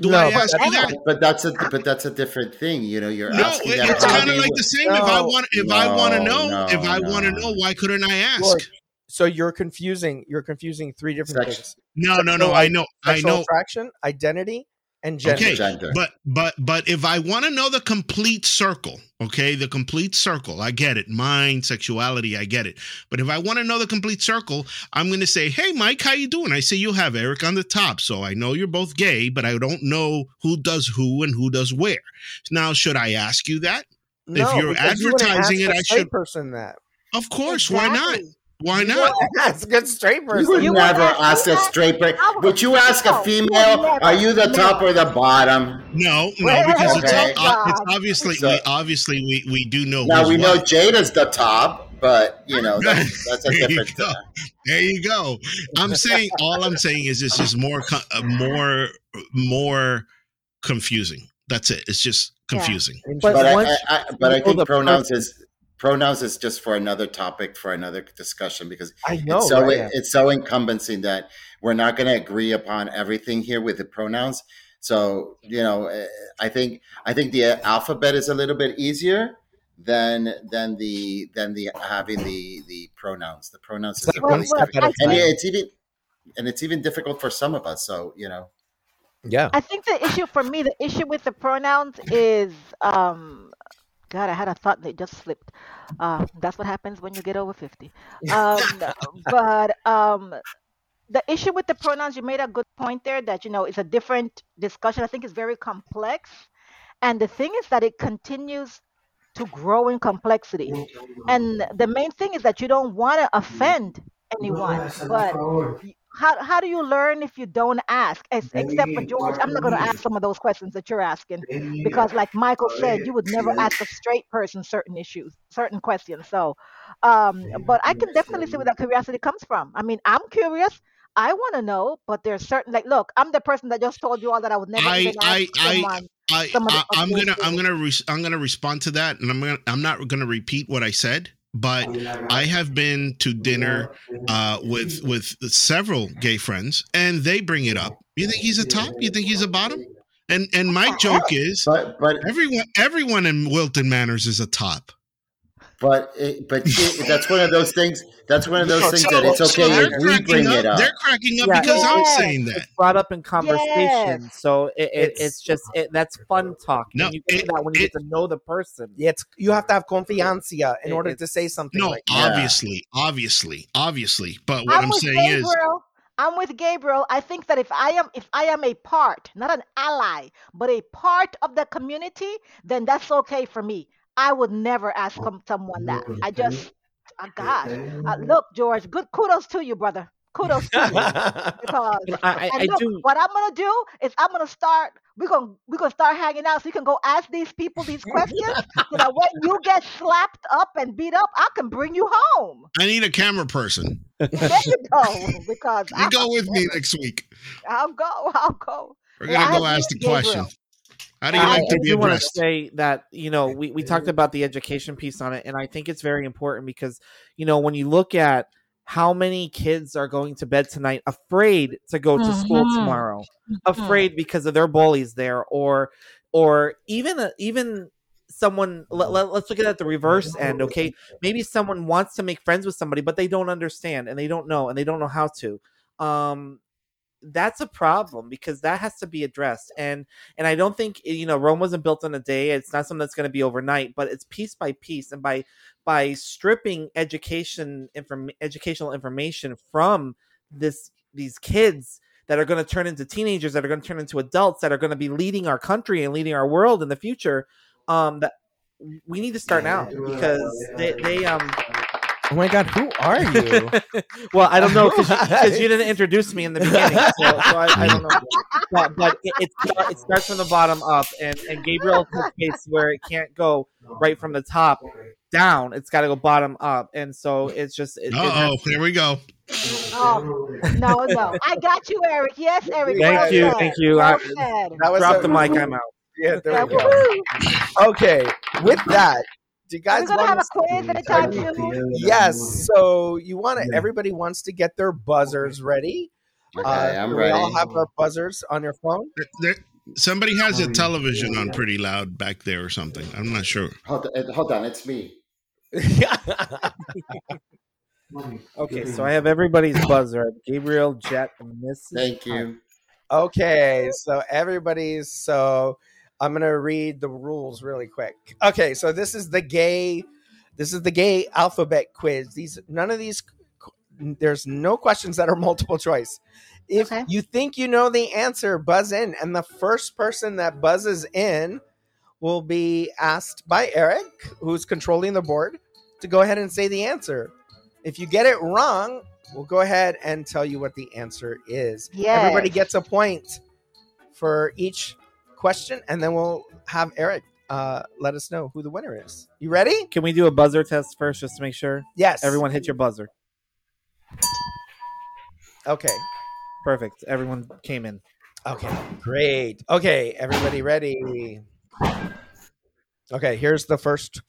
E: Do
A: No,
E: I
A: but
E: ask you
A: that's-
E: that?
F: But that's a but that's a different thing. You know, you're
E: No,
F: asking
E: it- it's kind of like the same. if I want, if I want to know,
F: no,
E: if I want to know, why couldn't I ask?
A: George, so you're confusing you're confusing three different
F: Sex-
A: things.
E: No, no, no. I know, I know.
A: attraction, identity, and gender.
E: Okay,
F: Gender.
E: but but but if I want to know the complete circle, okay, the complete circle, I get it. Mind, sexuality, I get it. But if I want to know the complete circle, I'm going to say, "Hey, Mike, how you doing?" I see you have Eric on the top, so I know you're both gay, but I don't know who does who and who does where. Now, should I ask you that?
A: No,
E: you're
A: because you
E: advertising
A: ask
E: it,
A: a
E: I
A: straight
E: should-
A: person that.
E: Of course. Why not?
G: Exactly.
E: Why not?
A: wouldn't a good straight
F: You
A: person.
F: would
G: You
F: never
G: would
F: ask a
G: ask-
F: straight person.
G: Would-
F: Would you ask a
G: no, you
F: female,
G: never.
F: are you the top or the bottom?
E: No, no,
G: Well,
E: because it's,
F: okay.
E: it's obviously
F: So-
E: we obviously we, we do know.
F: Now
E: who's
F: we know
E: what.
F: Jada's the top, but you know that's, that's a
E: There you
F: different.
E: go. There you go. I'm saying all I'm saying is it's just more uh, more more confusing. That's it. It's just
G: Yeah.
E: confusing.
H: But
F: But I,
H: once
F: I, I, but I think
H: the
F: pronouns is pronouns is just for another topic for another discussion because
A: I know.
F: it's so
A: right?
F: it's so encompassing that we're not going to agree upon everything here with the pronouns. So you know, eh, I think I think the alphabet is a little bit easier than than the than the having the the pronouns. The pronouns
A: It's
F: is
G: Well,
F: really
G: well,
A: step at a
G: I
F: and
A: time.
F: it's even and it's even difficult for some of us. So you know,
A: Yeah.
G: I think the issue for me, the issue with the pronouns is, um, God, I had a thought that just slipped. Uh, that's what happens when you get over 50. Um, but um, the issue with the pronouns, you made a good point there that, you know, it's a different discussion. I think it's very complex. And the thing is that it continues to grow in complexity. And the main thing is that you don't want to offend anyone. But how, how do you learn if you don't ask? Ex- except for George, I'm not going to ask some of those questions that you're asking because, like Michael said, you would never ask a straight person certain issues, certain questions. So, um, but I can definitely see where that curiosity comes from. I mean, I'm curious. I want to know, but there's certain like, look, I'm the person that just told you all that I would never
E: I-
G: even ask
E: I- I-
G: someone.
E: I,
G: I,
E: I, I'm gonna I'm gonna re- I'm gonna respond to that, and I'm gonna I'm not gonna repeat what I said, but I have been to dinner uh, with with several gay friends, and they bring it up. You think he's a top? You think he's a bottom? And and my joke is
F: but but
E: everyone everyone in Wilton Manors is a top.
F: But it, but it, that's one of those things. That's one of those things
E: So-
F: that it's okay
E: they're
F: if we
E: cracking
F: bring
E: up,
F: it up.
E: They're cracking up
H: Yeah.
E: because I'm saying that.
H: it's brought up in conversation,
G: Yes.
H: so it, it, it's,
A: It's-
H: just it, that's fun talk.
E: No,
H: and you get
E: it-
H: that when you
E: it-
H: get to know the person.
A: Yeah, it's you have to have confianza in
H: It-
A: order to say something
E: No,
A: like that.
F: Yeah.
E: obviously, obviously, obviously. But what I'm,
G: with
E: saying is,
G: I'm with Gabriel. I think that if I am if I am a part, not an ally, but a part of the community, then that's okay for me. I would never ask some, someone that. I just, oh gosh, uh, look, George. Good kudos to you, brother. Kudos to you because
H: I, I,
G: and
H: I do.
G: what I'm gonna do is I'm gonna start. We're gonna we're gonna start hanging out so you can go ask these people these questions. so that when you get slapped up and beat up, I can bring you home.
E: I need a camera person.
G: There you go. Because
E: You
G: I,
E: go with me next week.
G: I'll go. I'll go.
E: We're gonna
G: I
E: go ask the
G: agree with
E: question.
G: Gabriel.
E: How do you
G: I-
E: like
H: I,
E: to
H: I
E: be
H: do want to say that you know we, we talked about the education piece on it, and I think it's very important because you know when you look at how many kids are going to bed tonight afraid to go to school
G: Mhm.
H: tomorrow, afraid because of their bullies there, or or even even someone let, let, us look at it at the reverse end okay maybe someone wants to make friends with somebody but they don't understand and they don't know and they don't know how to um that's a problem because that has to be addressed and and i don't think you know rome wasn't built in a day it's not something that's going to be overnight but it's piece by piece and by by stripping education inform, educational information from this these kids that are going to turn into teenagers that are going to turn into adults that are going to be leading our country and leading our world in the future um that we need to start now because they, they um
A: Oh my god, who are you?
H: well, I don't know because you, you, didn't introduce me in the beginning, so, so I, I, don't know. But, but it, it, it, starts from the bottom up, and, and Gabriel's case where it can't go right from the top down; it's got to go bottom up, and so it's just. It,
E: oh, here we go.
G: Oh no, no! I got you, Eric. Yes, Eric.
H: Thank
G: well
H: you,
G: said.
H: thank you.
G: Well
H: I,
G: said.
A: That was
H: drop
A: a-
H: the mic. I'm out.
A: Yeah, there we go.
G: woo.
A: Okay, with that, do you
G: Are
A: guys
G: gonna have a
A: to
G: quiz anytime soon?
A: Yes. So you want to? Everybody wants to get their buzzers ready.
F: Okay,
A: Uh,
F: I'm
A: do
F: ready.
A: We all have our buzzers on your phone.
E: There, somebody has a television on pretty loud back there or something. I'm not sure.
F: hold, uh, hold on, it's me.
H: Okay, so I have everybody's buzzer. Gabriel, Jet, and Mrs.
F: Thank you.
A: okay. So everybody's. So I'm gonna read the rules really quick. Okay. So this is the gay. This is the gay alphabet quiz. These none of these. There's no questions that are multiple choice. If
G: Okay.
A: you think you know the answer, buzz in, and the first person that buzzes in will be asked by Eric, who's controlling the board, to go ahead and say the answer. If you get it wrong, we'll go ahead and tell you what the answer is.
G: Yes.
A: Everybody gets a point for each question, and then we'll have Eric uh, let us know who the winner is. You ready?
H: Can we do a buzzer test first, just to make sure
A: Yes.
H: everyone hit your buzzer?
A: Okay.
H: Perfect. Everyone came in.
A: Okay. Great. Okay. Everybody ready? Okay. Here's the first.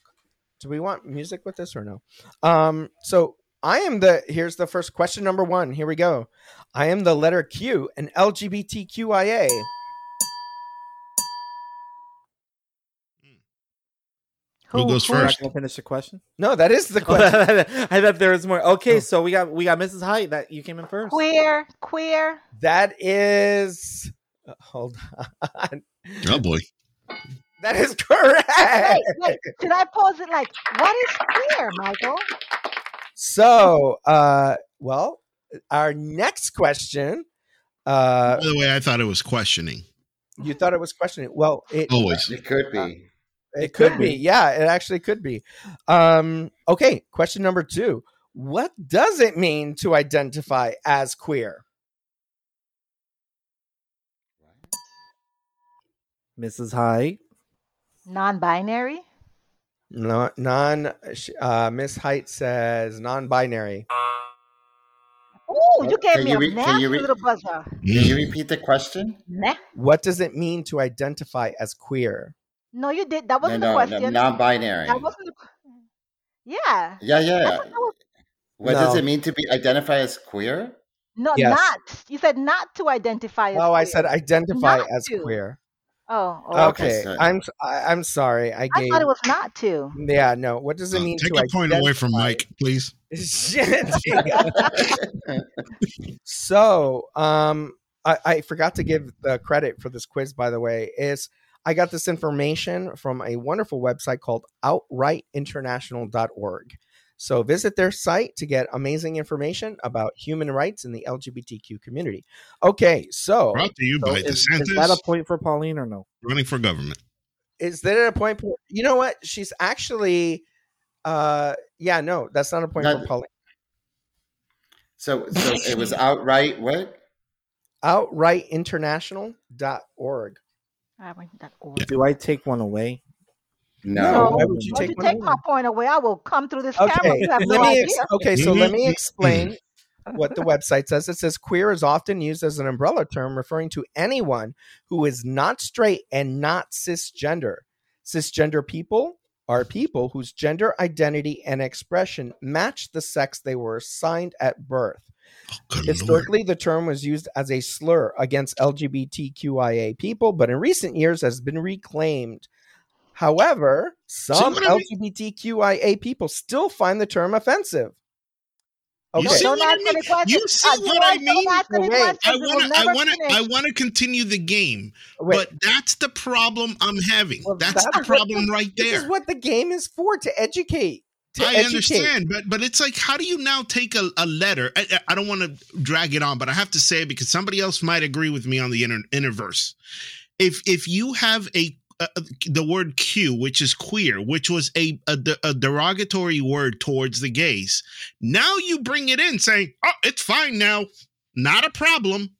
A: Do we want music with this or no? Um. So I am the. Here's the first question. Number one. Here we go. I am the letter Q, an LGBTQIA.
E: Who goes
H: We're not
E: first?
H: gonna finish the question.
A: No, that is the question.
H: I thought there was more. Okay,
A: Oh.
H: so we got we got Mrs. Height that you came in first.
G: Queer, queer.
A: that is. uh, Hold on.
E: Oh boy.
A: That is correct.
G: Wait, wait. Should I pose it like, what is queer, Michael?
A: So, uh, well, our next question. Uh,
E: By the way, I thought it was questioning.
A: you thought it was questioning. Well, it,
E: Always.
F: It could be.
A: It could be. Yeah, it actually could be. Um, okay, question number two. What does it mean to identify as queer?
H: Mrs. Height.
G: Non-binary.
A: No, non. Uh, Miss Height says non-binary.
G: Oh, you gave
F: Can
G: me
F: you
G: a
F: re- can
G: nasty
F: you re-
G: little buzzer.
F: Can you repeat the question?
G: Nah.
A: What does it mean to identify as queer?
G: No, you did. That wasn't
F: no,
G: the
F: no,
G: question.
F: non-binary.
G: that wasn't the. Yeah.
F: Yeah,
G: I
F: yeah.
G: thought that was-
F: What does it mean to be identified as queer?
G: No,
A: Yes.
G: not. You said not to identify as
A: Oh, I said identify
G: Not
A: as
G: to.
A: queer.
G: Oh, oh,
A: Okay,
F: Okay,
A: I'm I, I'm sorry. I
G: I
A: gave.
G: thought it was not to.
A: yeah, no. What does it mean?
E: Uh,
A: mean
E: take
A: to
E: a point away from Mike, please.
A: Shit. so, um, I, I forgot to give the credit for this quiz. By the way, is I got this information from a wonderful website called OutrightInternational.org. So visit their site to get amazing information about human rights in the LGBTQ community. Okay, so
E: Brought to you
H: So
E: by
H: is,
E: DeSantis
H: is that a point for Pauline or no?
E: running for government.
A: is there a point? For, You know what? She's actually, uh, yeah, no, that's not a point
F: Not-
A: for Pauline.
F: So, so it was outright what?
A: OutrightInternational.org.
G: I mean, that order.
H: Do I take one away?
F: No.
A: No, why would you
G: Don't
A: take
G: you
A: one
G: take
A: away?
G: my point away? I will come through this camera.
A: Okay,
G: You have
A: let
G: no
A: me
G: idea.
A: ex- okay. So let me explain what the website says. It says queer is often used as an umbrella term referring to anyone who is not straight and not cisgender. Cisgender people are people whose gender identity and expression match the sex they were assigned at birth.
E: Oh, good lord.
A: Historically, the term was used as a slur against LGBTQIA people, but in recent years has been reclaimed. However, some LGBTQIA people still find the term offensive.
E: You see
G: Don't
E: what I mean? You see
G: Uh,
E: what I mean?
G: Don't ask any
A: Wait. I
E: I
G: questions. We will
E: want to, I want to. I want to continue the game,
A: Wait,
E: but that's the problem I'm having.
A: Well,
E: that's,
A: that's
E: the
A: what
E: problem right there.
A: this is what the game is for to educate. To
E: I
A: educate.
E: understand, but but it's like, how do you now take a, a letter? I, I- I don't want to drag it on, but I have to say it because somebody else might agree with me on the inner interverse. If if you have a uh, the word Q, which is queer, which was a, a a derogatory word towards the gays, now you bring it in saying, "Oh, it's fine now, not a problem."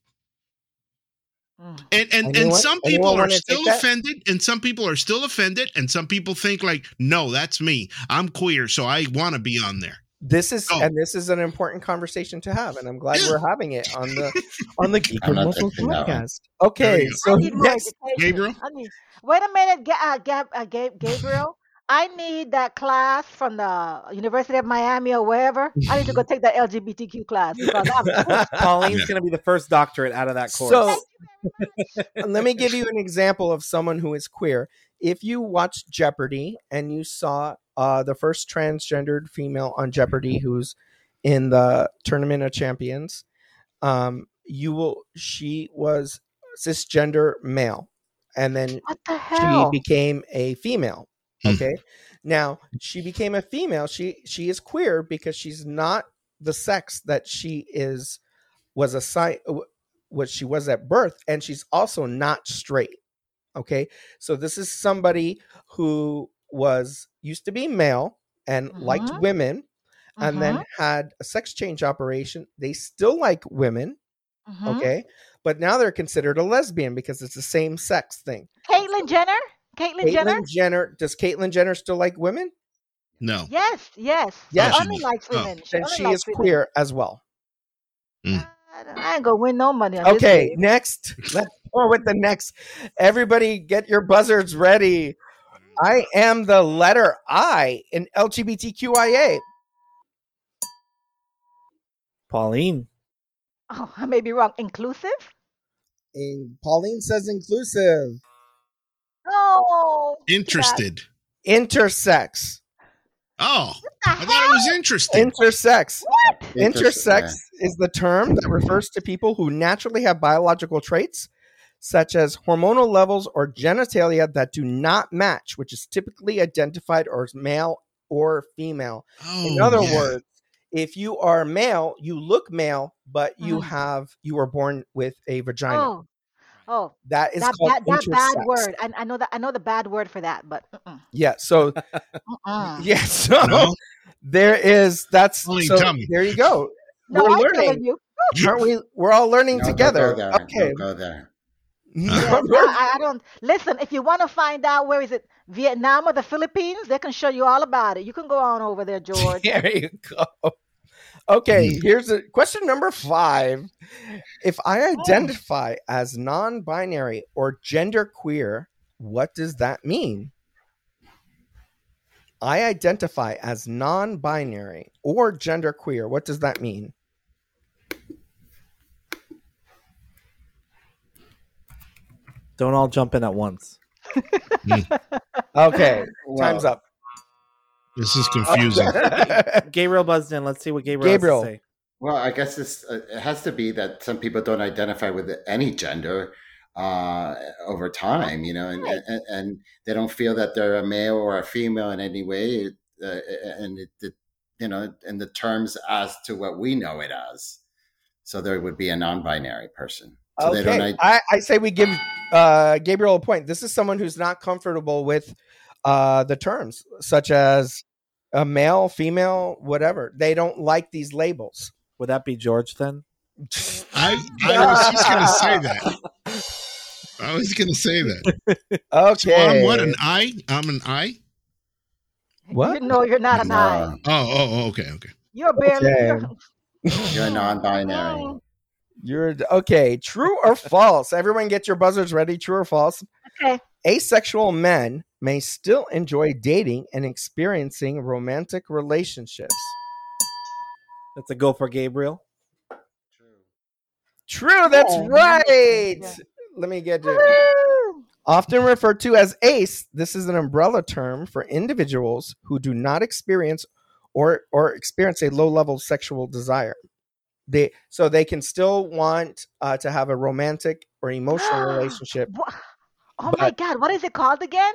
G: Mm.
E: And and, and some
A: anyone
E: people are still offended, and some people are still offended, and some people think like, "No, that's me. I'm queer, so I want to be on there."
A: This is
E: Oh.
A: and this is an important conversation to have, and I'm glad we're having it on the on the Geek and
F: not
A: Muscle
F: taking that one.
A: podcast. Okay, so
G: I
A: next.
E: Gabriel?
G: I need, wait a minute, Ga- uh, Gab, uh, Gabriel. I need that class from the University of Miami or wherever. I need to go take that LGBTQ class because I'm
H: Pauline's
E: Yeah.
H: going to be the first doctorate out of that course.
A: So let me give you an example of someone who is queer. If you watched Jeopardy and you saw uh, the first transgendered female on Jeopardy who's in the Tournament of Champions, um, you will. She was cisgender male, and then
G: the
A: she became a female.
E: Hmm.
A: Okay. Now she became a female. She she is queer because she's not the sex that she is was assigned what she was at birth, and she's also not straight. Okay. So this is somebody who was used to be male and liked
G: Mhm.
A: women and
G: Mhm,
A: then had a sex change operation. They still like women,
G: mhm.
A: okay? But now they're considered a lesbian because it's the same sex thing.
G: Caitlyn Jenner. Caitlyn Jenner.
A: Caitlyn Jenner. Does Caitlyn Jenner still like women?
E: No.
G: Yes, yes.
A: Yes.
G: She
E: Oh,
G: only
E: she-
G: likes
E: oh.
G: women. She
A: Then
G: only
A: she
G: likes
A: is
G: women.
A: queer as well.
E: Mm.
G: I, ain't gonna win no money on this.
A: Okay,
G: game.
A: next. Let's go with the next. Everybody get your buzzards ready. I am the letter I in LGBTQIA.
H: Pauline.
G: Oh, I may be wrong. Inclusive?
A: And Pauline says inclusive.
G: No.
E: Interested.
A: Intersex.
E: Oh,
G: What the
E: I thought it was interesting.
A: Intersex.
G: What?
A: Intersex is the term that refers to people who naturally have biological traits, such as hormonal levels or genitalia that do not match, which is typically identified as male or female.
E: Oh,
A: In other
E: yeah.
A: words, if you are male, you look male, but you
G: Mm.
A: have you were born with a vagina.
G: Oh. Oh,
A: that is
G: that,
A: called
G: bad, that bad word. I, I know that. I know the bad word for that, but mm-mm,
A: Yeah. So
G: mm-mm.
A: yeah. So
E: No?
A: there is that's
E: Only
A: so
E: tell
A: there you go.
G: no,
A: we're
G: I'm
A: learning,
G: you.
A: aren't we? We're all learning
F: No, don't
A: together.
F: Go there.
A: Okay.
F: Don't go there.
G: Yes, I, I don't listen. If you want to find out where is it, Vietnam or the Philippines, they can show you all about it. You can go on over there, George.
A: there you go. Okay, mm-hmm. here's a question number five. If I oh. identify as non binary or genderqueer, what does that mean? I identify as non binary or genderqueer. What does that mean?
H: Don't all jump in at once. Hmm.
A: Okay,
F: Well,
A: time's up.
E: This is confusing.
H: Gabriel buzzed in. Let's see what Gabriel,
A: Gabriel.
H: has to say.
F: Well, I guess this uh, it has to be that some people don't identify with any gender uh, over time, you know, and,
G: Right.
F: and and they don't feel that they're a male or a female in any way, uh, and it, it, you know, in the terms as to what we know it as. So there would be a non-binary person. So they don't.
A: okay, I, I say we give uh, Gabriel a point. This is someone who's not comfortable with uh, the terms, such as a male, female, whatever. They don't like these labels.
H: Would that be George then?
E: I, I was just going to say that. I was going to say that.
A: Okay.
E: So I'm what, an I? I'm an I?
A: What?
G: No, you're not an I.
F: No,
E: Oh, oh, oh, okay, okay.
G: You're barely.
A: Okay.
G: You're,
F: you're a non-binary.
A: You're okay. True or false? Everyone get your buzzers ready. True or false?
G: okay.
A: Asexual men may still enjoy dating and experiencing romantic relationships.
H: That's a go for Gabriel.
A: True, True, that's
G: Yeah.
A: right.
G: Yeah.
A: Let me get it. Often referred to as ACE, this is an umbrella term for individuals who do not experience or or experience a low level sexual desire. They so they can still want uh, to have a romantic or emotional relationship,
G: Wha- Oh my God, what is it called again?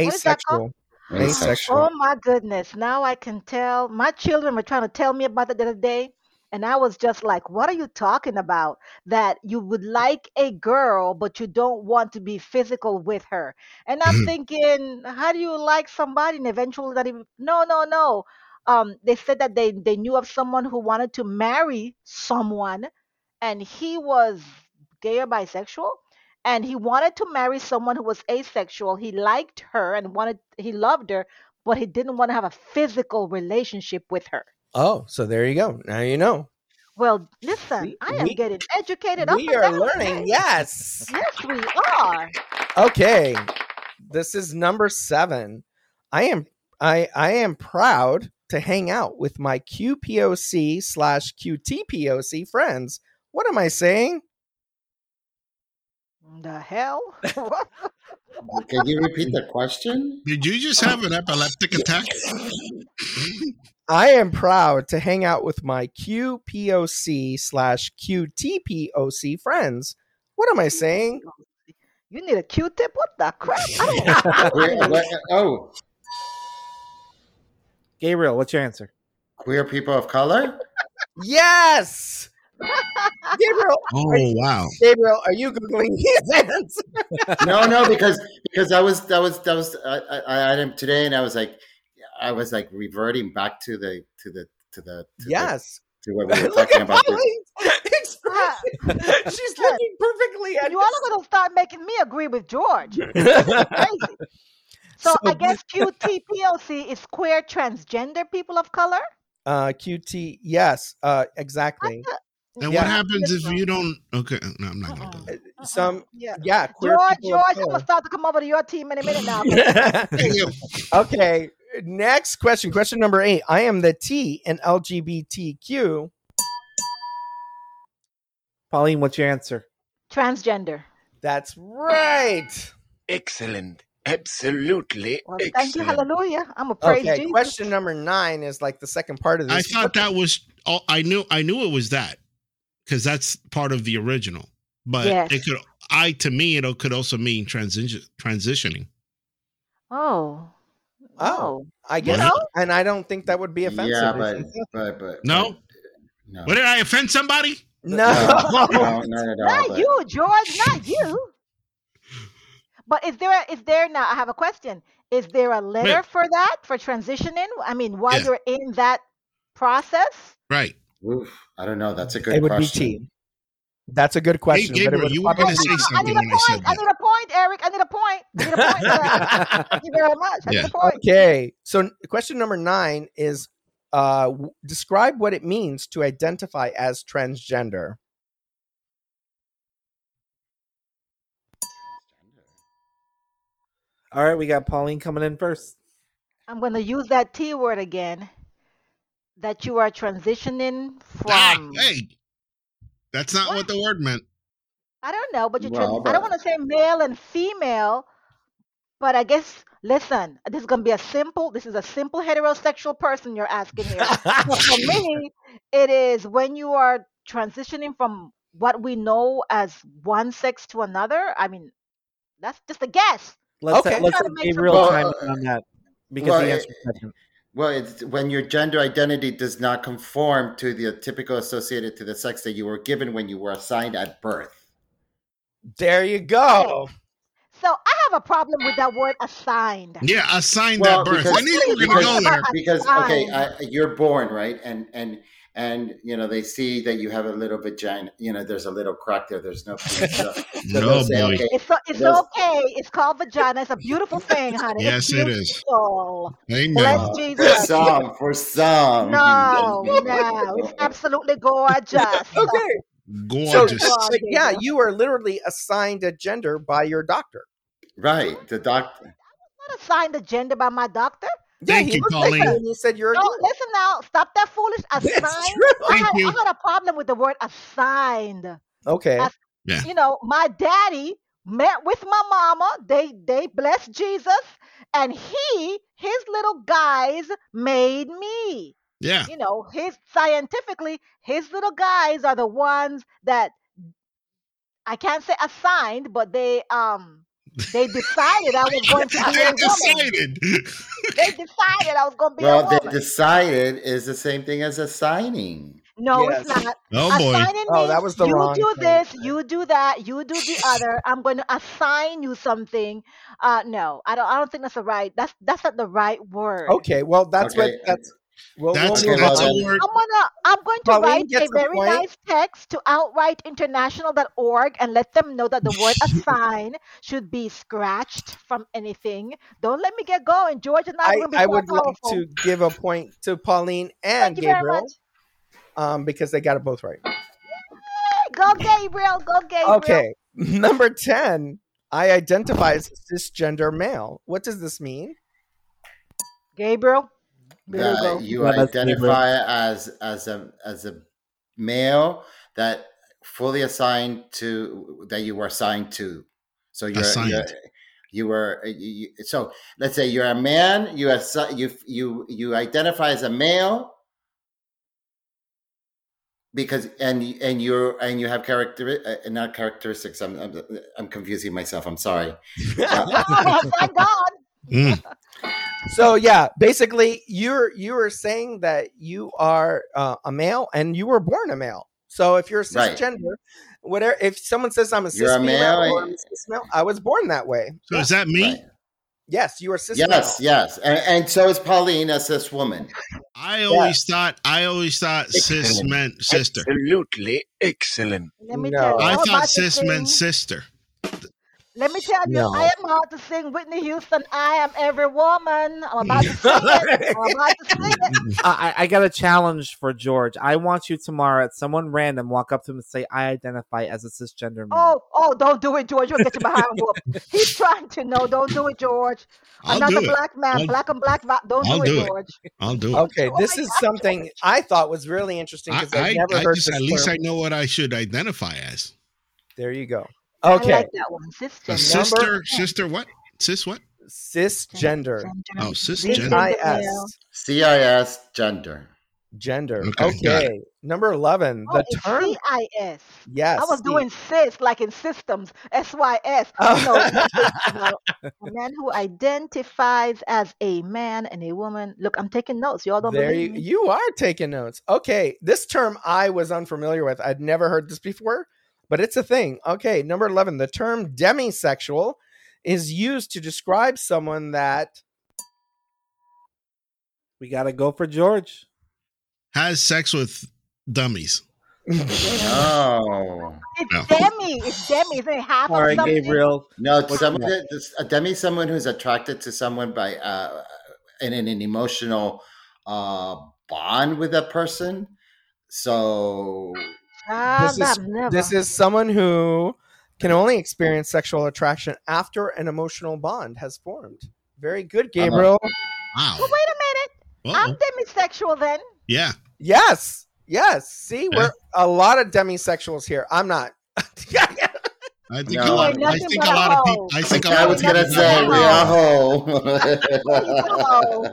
G: What is that
A: asexual.
F: Asexual.
G: Oh my goodness. Now I can tell. My children were trying to tell me about it the other day. And I was just like, what are you talking about? That you would like a girl, but you don't want to be physical with her. And I'm thinking, how do you like somebody and eventually that even no, no, no. Um, they said that they, they knew of someone who wanted to marry someone and he was gay or bisexual and he wanted to marry someone who was asexual. He liked her and wanted he loved her, but he didn't want to have a physical relationship with her.
A: Oh, so there you go. Now you know.
G: Well, listen,
A: See,
G: I am
A: we-
G: getting educated
A: We are learning. Yes.
G: Yes, we are.
A: Okay. This is number seven. I am I I am proud to hang out with my QPOC slash QTPOC friends. What am I saying?
G: The hell? Uh,
F: can you repeat the question?
E: Did you just have an epileptic attack?
A: I am proud to hang out with my QPOC slash QTPOC friends. What am I saying?
G: You need a Q-tip? What the crap? I don't
F: Queer, what, oh,
H: Gabriel, what's your answer?
F: queer people of color?
A: Yes. Gabriel,
E: Oh wow!
A: Gabriel, are you googling his answer?
F: No, no, because because I was that was that was I, I, I had him today, and I was like, I was like reverting back to the to the to the to,
A: Yes.
F: the, to what we were talking about. the-
A: She's looking perfectly at
G: You all are going to start making me agree with George. So,
A: So
G: I guess QTPOC is queer transgender people of color.
A: uh, QT, yes, uh, exactly.
E: And
A: Yeah.
E: what happens if you don't? Okay, no, I'm not gonna do that.
A: Uh, Some,
G: Yeah.
A: yeah, queer
G: George, George, I'm gonna start to come over to your team in a minute now.
A: Okay, next question. Question number eight. I am the T in LGBTQ.
H: Pauline, what's your answer?
G: Transgender.
A: That's right.
B: Excellent. Absolutely
G: Well, thank you, hallelujah. I'm a praise
A: Okay,
G: Jesus.
A: question number nine is like the second part of this.
E: I thought that was. Oh, I knew. I knew it was that because that's part of the original. But
G: Yes.
E: it could. I to me, it could also mean transition transitioning.
G: Oh.
A: Oh. oh. I guess,
G: know?
A: and I don't think that would be offensive.
F: yeah,
A: if
F: but but but
E: No?
F: but, no,
E: What did I offend somebody?
A: no.
F: no, no, not at all.
G: Not
F: but-
G: you, George, not you. But is there a, is there now I have a question. Is there a letter
E: Wait.
G: for that for transitioning? I mean, while
E: Yeah.
G: you're in that process?
E: Right.
F: Oof, I don't know. That's a good
A: it would
F: question.
A: be T. That's a good question. but it
E: Gabriel, you were
A: probably
E: gonna say
A: be-
G: I
E: something
G: need a
E: when I
G: point. I need a point, Eric. I need a point. I need a point. Thank you very much. I
E: Yeah.
G: need a point.
A: Okay, so question number nine is uh, w- describe what it means to identify as transgender.
H: All right, we got Pauline coming in first.
G: I'm going to use that T word again. That you are transitioning from.
E: Ah, hey, that's not what?
G: What?
E: the word meant.
G: I don't know, but you.
F: Well,
G: Trans- I don't want to say male and female, but I guess. Listen, this is going to be a simple. This is a simple heterosexual person you're asking here. For me, it is when you are transitioning from what we know as one sex to another. I mean, that's just a guess.
H: Let's
A: Okay.
H: let's
G: Gotta
H: have
G: make some
H: Gabriel
F: Well,
H: chime
F: uh,
H: in on that because
F: well,
H: he answered the question.
F: Well, it's when your gender identity does not conform to the typical associated to the sex that you were given when you were assigned at birth.
A: there you go.
G: So I have a problem with that word assigned.
E: Yeah, assign
F: Well,
E: that birth.
F: because-
E: I knew you were going to go there.
F: because okay, I, you're born right, and and and you know they see that you have a little vagina. You know, there's a little crack there. There's no. So, so
E: No,
F: say,
E: boy.
F: okay,
G: It's it's
F: Those-
G: okay. It's called vagina. It's a beautiful thing, honey.
E: Yes,
G: it's
E: it is.
G: beautiful.
E: Amen.
G: Bless
F: for
G: Jesus.
F: some, for some.
G: No, no, it's absolutely gorgeous.
A: Okay, so
E: Gorgeous.
A: But yeah, you are literally assigned a gender by your doctor.
F: Right, the doctor.
G: not assigned a gender by my doctor.
A: Yeah,
E: Thank
A: he
E: you,
A: looked like
E: Pauline.
A: that and he said you're a
G: No,
A: girl.
G: listen now. Stop that foolish
A: It's
G: assigned.
A: true.
G: I
E: Thank
G: had,
E: you.
G: I had a problem with the word assigned.
A: Okay,
E: Yeah.
G: You know, my daddy met with my mama. They they blessed Jesus, and he his little guys made me.
E: Yeah.
G: You know, his scientifically, his little guys are the ones that I can't say assigned, but they um they decided I was going to be
E: They
G: a woman. They decided I was going to be a
F: Well, they decided is the same thing as assigning.
G: no,
A: Yes.
G: it's not.
E: Oh boy.
G: Assigning
A: Oh, that was the
G: you
A: wrong You
G: do
A: thing.
G: this, you do that, you do the other. I'm going to assign you something. Uh, no, I don't. I don't think that's the right. That's that's not the right word.
A: Okay, well that's
F: Okay.
A: what that's. We'll,
E: That's
A: we'll
E: that's a word.
G: I'm gonna. I'm going to
A: Pauline
G: write
A: gets
G: a very
A: point.
G: nice text to outrightinternational.org and let them know that the word assign should be scratched from anything. Don't let me get going, George. And I'm
A: I,
G: going to be
A: I
G: more
A: would like to give a point to Pauline and
G: Thank
A: Gabriel um, because they got it both right.
G: Go Gabriel. Go Gabriel.
A: Okay, number 10. I identify as cisgender male. What does this mean?
G: Gabriel. There you.
F: That you
H: Yeah, that's
F: identify as as a as a male that fully assigned to that you were assigned to. So you're,
E: Assigned.
F: you're you were uh, you, you- so let's say you're a man you assi- you you you identify as a male because and and you're and you have character uh, not characteristics I'm, I'm I'm confusing myself I'm sorry
G: Oh, thank God.
E: Mm.
A: So yeah, basically, you're you are saying that you are uh, a male and you were born a male. So if you're a
F: Right.
A: cisgender, whatever, if someone says I'm a cis
F: You're a male
A: or I'm a cis male, I was born that way.
E: So is that me?
F: Right.
A: Yes, you are cis
F: yes
A: male.
F: yes and, and so is Pauline as this woman
E: I always thought I always thought cis meant sister.
B: Absolutely excellent.
G: Let me
A: No.
G: tell you.
E: I
G: I'm
E: thought
G: about
E: cis meant sister.
G: Let me tell you,
A: No.
G: I am about to sing Whitney Houston. I am every woman. I'm about to sing it. I'm about to sing it.
H: I, I got a challenge for George. I want you tomorrow at someone random walk up to him and say, "I identify as a cisgender man."
G: Oh, oh, don't do it, George. You'll get your behind whooped. He's trying to know. Don't do it, George.
E: I'll
G: Another
E: do it.
G: black man,
E: I'll-
G: black and black. Don't
E: I'll
G: do
E: do
G: it,
E: it.
G: George.
E: I'll do it.
A: Okay,
G: Oh
A: this is
G: God,
A: something I thought was really interesting
E: I,
A: because I've
E: I,
A: never
E: I
A: heard
E: just
A: this
E: at least
A: term.
E: I know what I should identify as.
A: There you go.
G: I
A: Okay,
G: like that one.
E: A
G: Cisgender.
E: sister, sister, what? Cis what?
A: cisgender.
E: Oh, cisgender.
A: I
G: male.
A: S
F: CIS gender
A: gender.
E: Okay,
A: Okay, number eleven.
G: Oh,
A: The term.
G: C-I-S.
A: Yes.
G: I was doing cis, like in systems, S-Y-S.
A: Oh.
G: You know, you know, a man who identifies as a man and a woman. Look, I'm taking notes. Y'all don't
A: there
G: believe
A: you,
G: me?
A: you are taking notes. Okay, this term I was unfamiliar with. I'd never heard this before, but it's a thing. Okay, number 11. The term demisexual is used to describe someone that
H: we got to go for George.
E: Has sex with dummies.
F: oh
G: It's
E: No.
G: demi. It's demi. Isn't it half
H: All
G: of
H: right,
G: something?
H: Gabriel.
F: No, someone
H: that?
F: that, a demi is someone who's attracted to someone by uh, in an, an emotional uh, bond with a person. So
A: This is-
G: never.
A: this is someone who can only experience sexual attraction after an emotional bond has formed. Very good, Gabriel.
E: Wow.
G: Well, wait a minute. I'm demisexual then.
E: Yeah.
A: Yes. Yes. See,
E: Yeah.
A: we're a lot of demisexuals here. I'm not.
E: I think
F: No.
E: a lot.
G: Ain't
E: Of, I think
G: but
E: a
G: a
E: lot of people. I think a
F: I
E: lot
F: was gonna say
G: no.
F: we are home.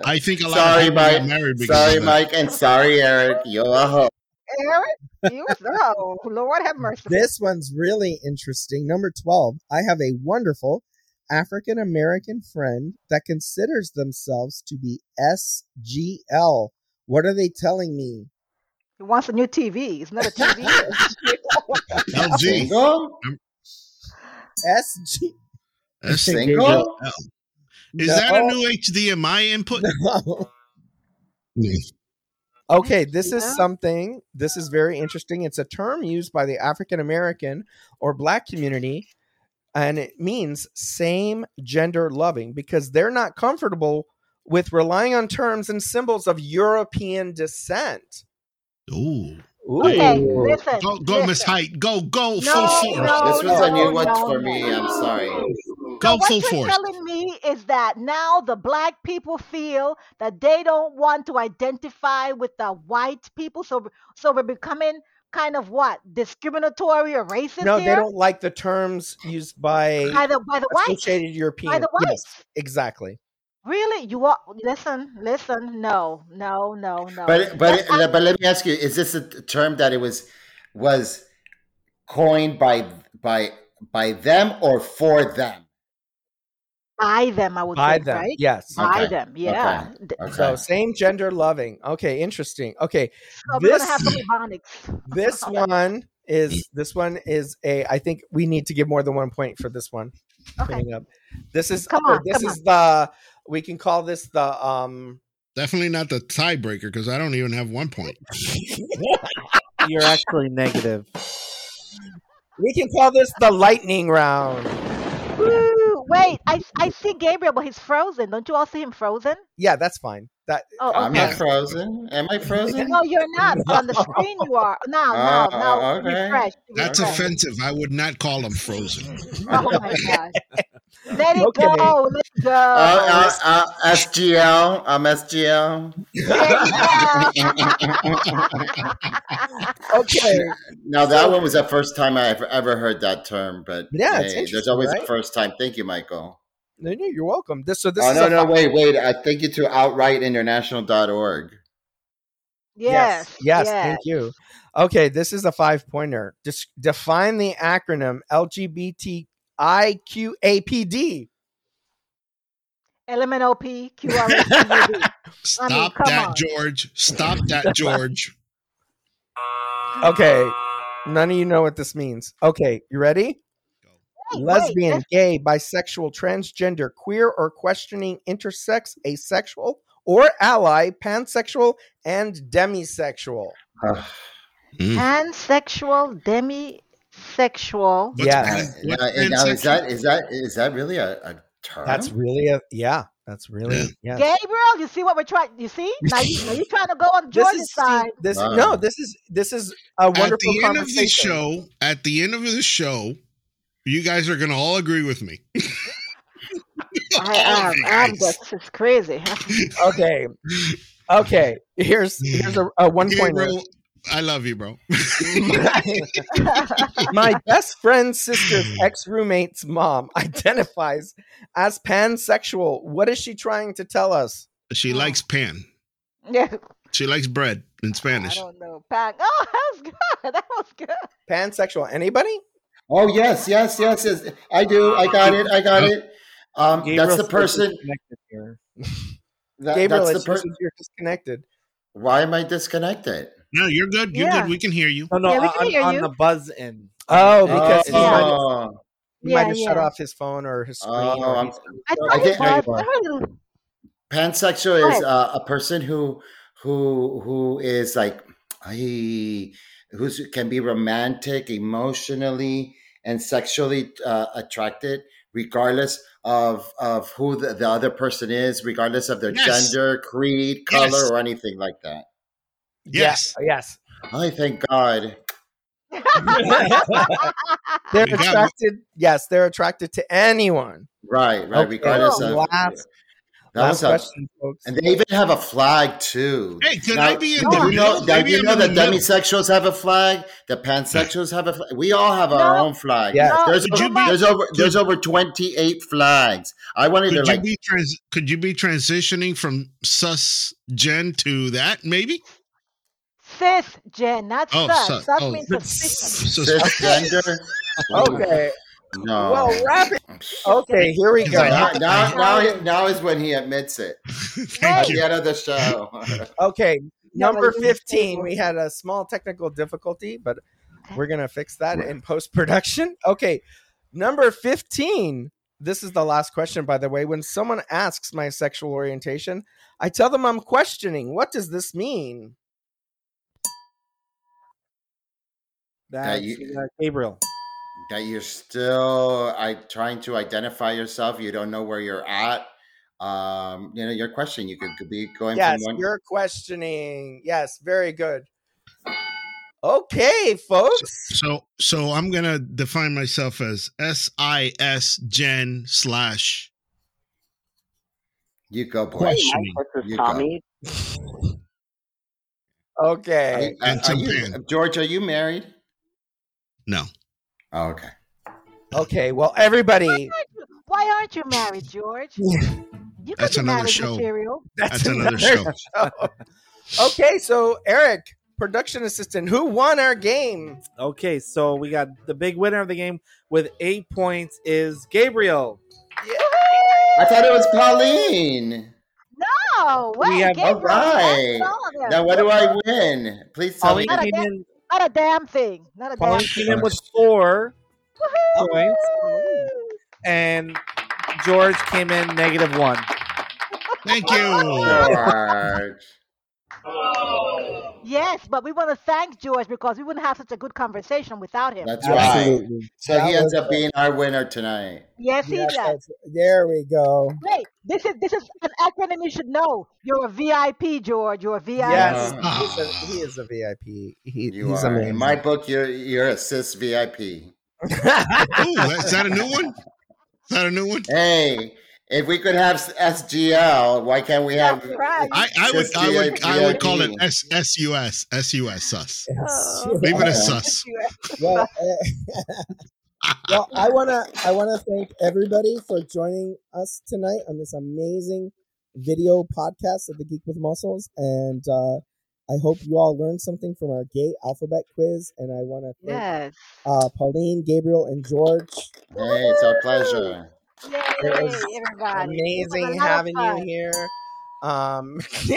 E: I think a lot
F: sorry,
E: of people
F: Mike.
E: get married because
F: Sorry,
E: of.
F: Mike, and sorry, Eric. You're a hoe.
G: Eric, you so Lord have mercy.
A: This one's really interesting. Number 12. I have a wonderful African American friend that considers themselves to be SGL. What are they telling me?
G: He wants a new TV. It's not a TV.
E: LG.
F: Single?
A: Um, SG.
E: That's-
F: Single?
E: Is that a new HDMI input?
A: No. Okay, this is something, this is very interesting. It's a term used by the African American or black community, and it means same gender loving because they're not comfortable with relying on terms and symbols of European descent.
E: Ooh.
A: Ooh.
G: Okay, listen.
E: Go, go, Miss. Height. Go, go,
G: No,
E: full force.
G: no,
F: This was a
G: no,
F: new one
G: no,
F: for
G: no.
F: me. I'm sorry.
E: Go
G: so what you're
E: force.
G: telling me is that now the black people feel that they don't want to identify with the white people, so so we're becoming kind of what discriminatory or racist
A: No,
G: here
A: they don't like the terms used by
G: by the by the whites.
A: associated European.
G: By the
A: Yes, exactly.
G: Really? You are listen, listen. No, no, no, no.
F: But but
G: That's
F: but let me ask you: Is this a term that it was was coined by by by them or for them?
G: By them, I would
A: buy
G: think,
A: them,
G: right?
A: yes.
G: Buy
F: Okay,
G: them, yeah. D-
F: Okay.
A: So same gender loving. Okay, interesting. Okay,
G: So
A: this
G: have
A: this one is this one is a. I think we need to give more than one point for this one.
G: Okay.
A: Up, this is
G: Come
A: okay,
G: on,
A: this
G: come
A: is the we can call this the um.
E: Definitely not the tiebreaker because I don't even have one point.
H: You're actually negative.
A: We can call this the lightning round.
G: Wait, I I see Gabriel, but he's frozen. Don't you all see him frozen?
A: Yeah, that's fine. That
G: Oh,
F: I'm
G: okay.
F: not frozen. Am I frozen?
G: No, you're not. On the screen, you are. Now, now,
F: Oh,
G: now.
F: okay.
G: Refresh.
E: That's
G: refresh.
E: offensive. I would not call them frozen.
G: Oh my gosh. Let it
A: Okay.
G: go. Let it go.
F: Uh, uh, uh, SGL. I'm SGL.
A: okay.
F: Now that one was the first time I ever, ever heard that term, but
A: Yeah,
F: hey, there's always
A: right?
F: a first time. Thank you, Michael.
A: No, no, you're welcome. This so this
F: oh
A: is
F: no,
A: a
F: no, wait, wait. I thank you to outrightinternational.org.
G: yes.
A: Yes, thank you. Okay, this is a five pointer. Just define the acronym LGBTIQAPD.
G: LMNOP, QRSTUV.
E: Stop
G: come
E: that,
G: on.
E: George. Stop that, George.
A: Okay, none of you know what this means. Okay, you ready?
G: Wait,
A: Lesbian,
G: wait,
A: gay, bisexual, transgender, queer or questioning, intersex, asexual, or ally, pansexual, and demisexual.
F: Uh,
E: Mm.
G: Pansexual, demisexual.
E: What's
A: Yeah.
F: now, is that is that is that really a, a term?
A: That's really a yeah. That's really yeah.
G: Gabriel, you see what we're trying? You see? Now, you, now you're trying to go on
A: This
G: George's
A: is
G: side.
A: this
F: Wow.
A: no. This is this is a wonderful
E: At the end of the
A: conversation.
E: show, at the end of the show, you guys are going to all agree with me.
G: I am. I'm just, this is crazy.
A: Okay, okay. Here's here's a, a one point.
E: Gabriel, I love you, bro.
A: My best friend's sister's ex roommate's mom identifies as pansexual. What is she trying to tell us?
E: she hmm. likes pan.
G: yeah,
E: She likes bread in Spanish.
G: I
E: Spanish.
G: don't know. Pan. Oh, that was good. That was good.
A: Pansexual. Anybody?
F: Oh yes, yes, yes, yes. I do. I got it. I got it. Um, that's the person.
H: connected here.
F: That,
A: Gabriel,
F: that's the person.
A: you're disconnected.
F: Why am I disconnected?
E: No, you're good. You're
G: Yeah.
E: good. We can hear you.
H: No, no,
G: Yeah, we can
H: on,
G: hear
H: on
G: you.
H: the buzz in.
A: Oh, because he
H: Oh.
A: might, he might
G: Yeah,
A: have shut off his phone or his screen.
F: oh,
A: or
F: I'm,
G: I
F: I
G: thought
F: think-
G: it
F: there you
G: was.
F: go.
G: I
F: pansexual
G: Go
F: is uh, a person who who who is like he who's can be romantic, emotionally, and sexually uh, attracted, regardless of of who the, the other person is, regardless of their
E: Yes.
F: gender, creed, color,
E: Yes.
F: or anything like that.
E: Yes.
A: Yeah, yes.
F: I thank God.
A: They're
E: You got me.
A: attracted. Yes, they're attracted to anyone.
F: Right, right.
A: Okay.
F: Regardless
G: Cool.
F: of
A: Last,
F: that
A: last
F: was a,
A: folks.
F: and they even have a flag too.
E: Hey, can
F: Now,
E: I be in
F: do
E: the
F: you know?
E: middle?
F: Do you know that
E: the middle.
F: demisexuals have a flag? The pansexuals have a flag. We all have our
G: No.
F: own flag.
A: Yeah.
G: No,
F: There's,
E: Could
F: over,
E: be-
F: there's over there's over 28 flags. I wanted to
E: Could you
F: like
E: be trans? Could you be transitioning from sus gen to that? Maybe.
G: Cis, Jen, not
E: Oh,
G: sus.
E: sus.
G: Sus
E: Oh.
G: means suspicion.
F: Cisgender.
A: Okay.
F: No.
A: Well, wrap it. Okay, here we go.
E: like,
F: now, now, now, now is when he admits it.
E: Thank
F: At
E: you.
F: the end of the show.
A: Okay, number 15. We had a small technical difficulty, but we're going to fix that in post production. Okay, number 15. This is the last question, by the way. When someone asks my sexual orientation, I tell them I'm questioning. What does this mean?
H: That's
F: you-
H: uh, Gabriel.
F: That you're still I trying to identify yourself. You don't know where you're at. Um, you know, your question. You could, could be going
A: Yes,
F: from one.
A: you're questioning. Yes, very good. Okay, folks.
E: So, so I'm gonna define myself as S I S Gen slash
F: You go, boy.
E: questioning.
F: You go.
A: Okay.
F: Are-
E: And
F: are you- George, are you married?
E: No.
F: Oh, okay.
A: Okay. Well, everybody.
G: Why aren't you married, George? You could
E: That's
G: be
E: another show.
G: material.
E: That's another show.
A: show. okay. So, Eric, production assistant, who won our game?
H: Okay, so we got the big winner of the game with eight points is Gabriel.
F: I thought it was Pauline.
G: No, wait,
H: We have-
G: Gabriel,
F: All right.
G: that's all of them.
F: Now, what do I win? Please tell me.
H: Pauline
G: Not a
H: came in.
G: Not a damn thing. Not a damn
H: Pauline
G: thing.
H: came in with four
G: Woohoo!
H: points, and George came in negative one.
E: Thank you.
F: George. Oh.
G: Yes, but we want to thank George because we wouldn't have such a good conversation without him.
F: That's right.
A: Absolutely.
F: So
A: That
F: he ends
A: was-
F: up being our winner tonight.
G: yes, he
A: Yes,
G: does.
A: there we go.
G: Wait, this is this is an acronym you should know. You're a VIP, George. You're a VIP.
A: Yes,
F: ah.
A: he's a, he is a VIP. He,
F: You
A: he's
F: are. In my book, you're you're a cis VIP.
E: Ooh, is that a new one? Is that a new one?
F: Hey, if we could have SGL, why can't we have?
G: That's right.
E: I, I would
F: Cis
E: I would I would call it
F: VIP.
E: S S U S S U S sus.
G: Oh.
E: Leave it as sus.
I: well, uh, well, I wanna I wanna thank everybody for joining us tonight on this amazing video podcast of the Geek with Muscles, and uh, I hope you all learned something from our gay alphabet quiz. And I want to thank
G: Yes.
I: uh, Pauline, Gabriel, and George.
F: Hey, it's our pleasure.
G: Yay,
A: It was
G: everybody. It was
A: amazing having you here. Um,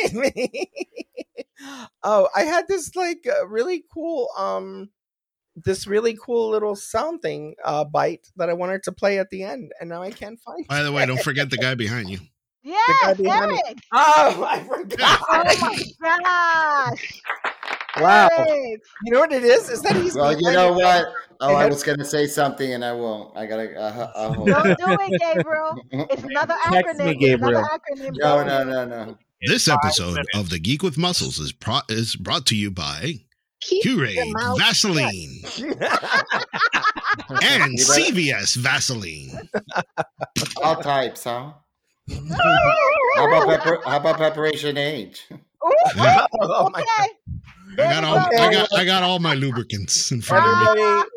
A: oh, I had this like uh, really cool um, this really cool little sound thing uh bite that I wanted to play at the end, and now I can't find.
E: By the way, don't forget the guy behind you.
G: Yes,
A: behind me. Oh, I forgot.
G: Oh my gosh.
H: Wow.
G: Eric.
A: You know what it is? Is that he's
F: Well, you know what? Oh, I was going to say something and I won't. I gotta. Uh, I'll hold
G: Don't do it, Gabriel. It's another
H: Text
G: acronym.
H: me, Gabriel.
G: another acronym.
F: No, no, no, no.
E: This episode of the Geek with Muscles is pro- is brought to you by Curate Vaseline and
F: You
E: CVS Vaseline.
F: All types, huh? How about pepper, how about Preparation H?
G: Ooh,
E: Yeah.
A: oh
G: okay.
E: I got all
G: go.
E: I got I got all my lubricants in front of me.
A: Everybody,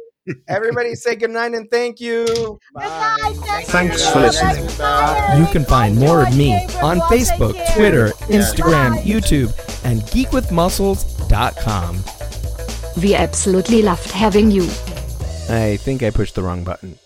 A: everybody, say good night and thank you.
G: Good night.
D: Thanks for listening.
J: You can find more of me on Facebook. Twitter, Instagram, YouTube, and geekwithmuscles.com.
C: We absolutely loved having you.
J: I think I pushed the wrong button.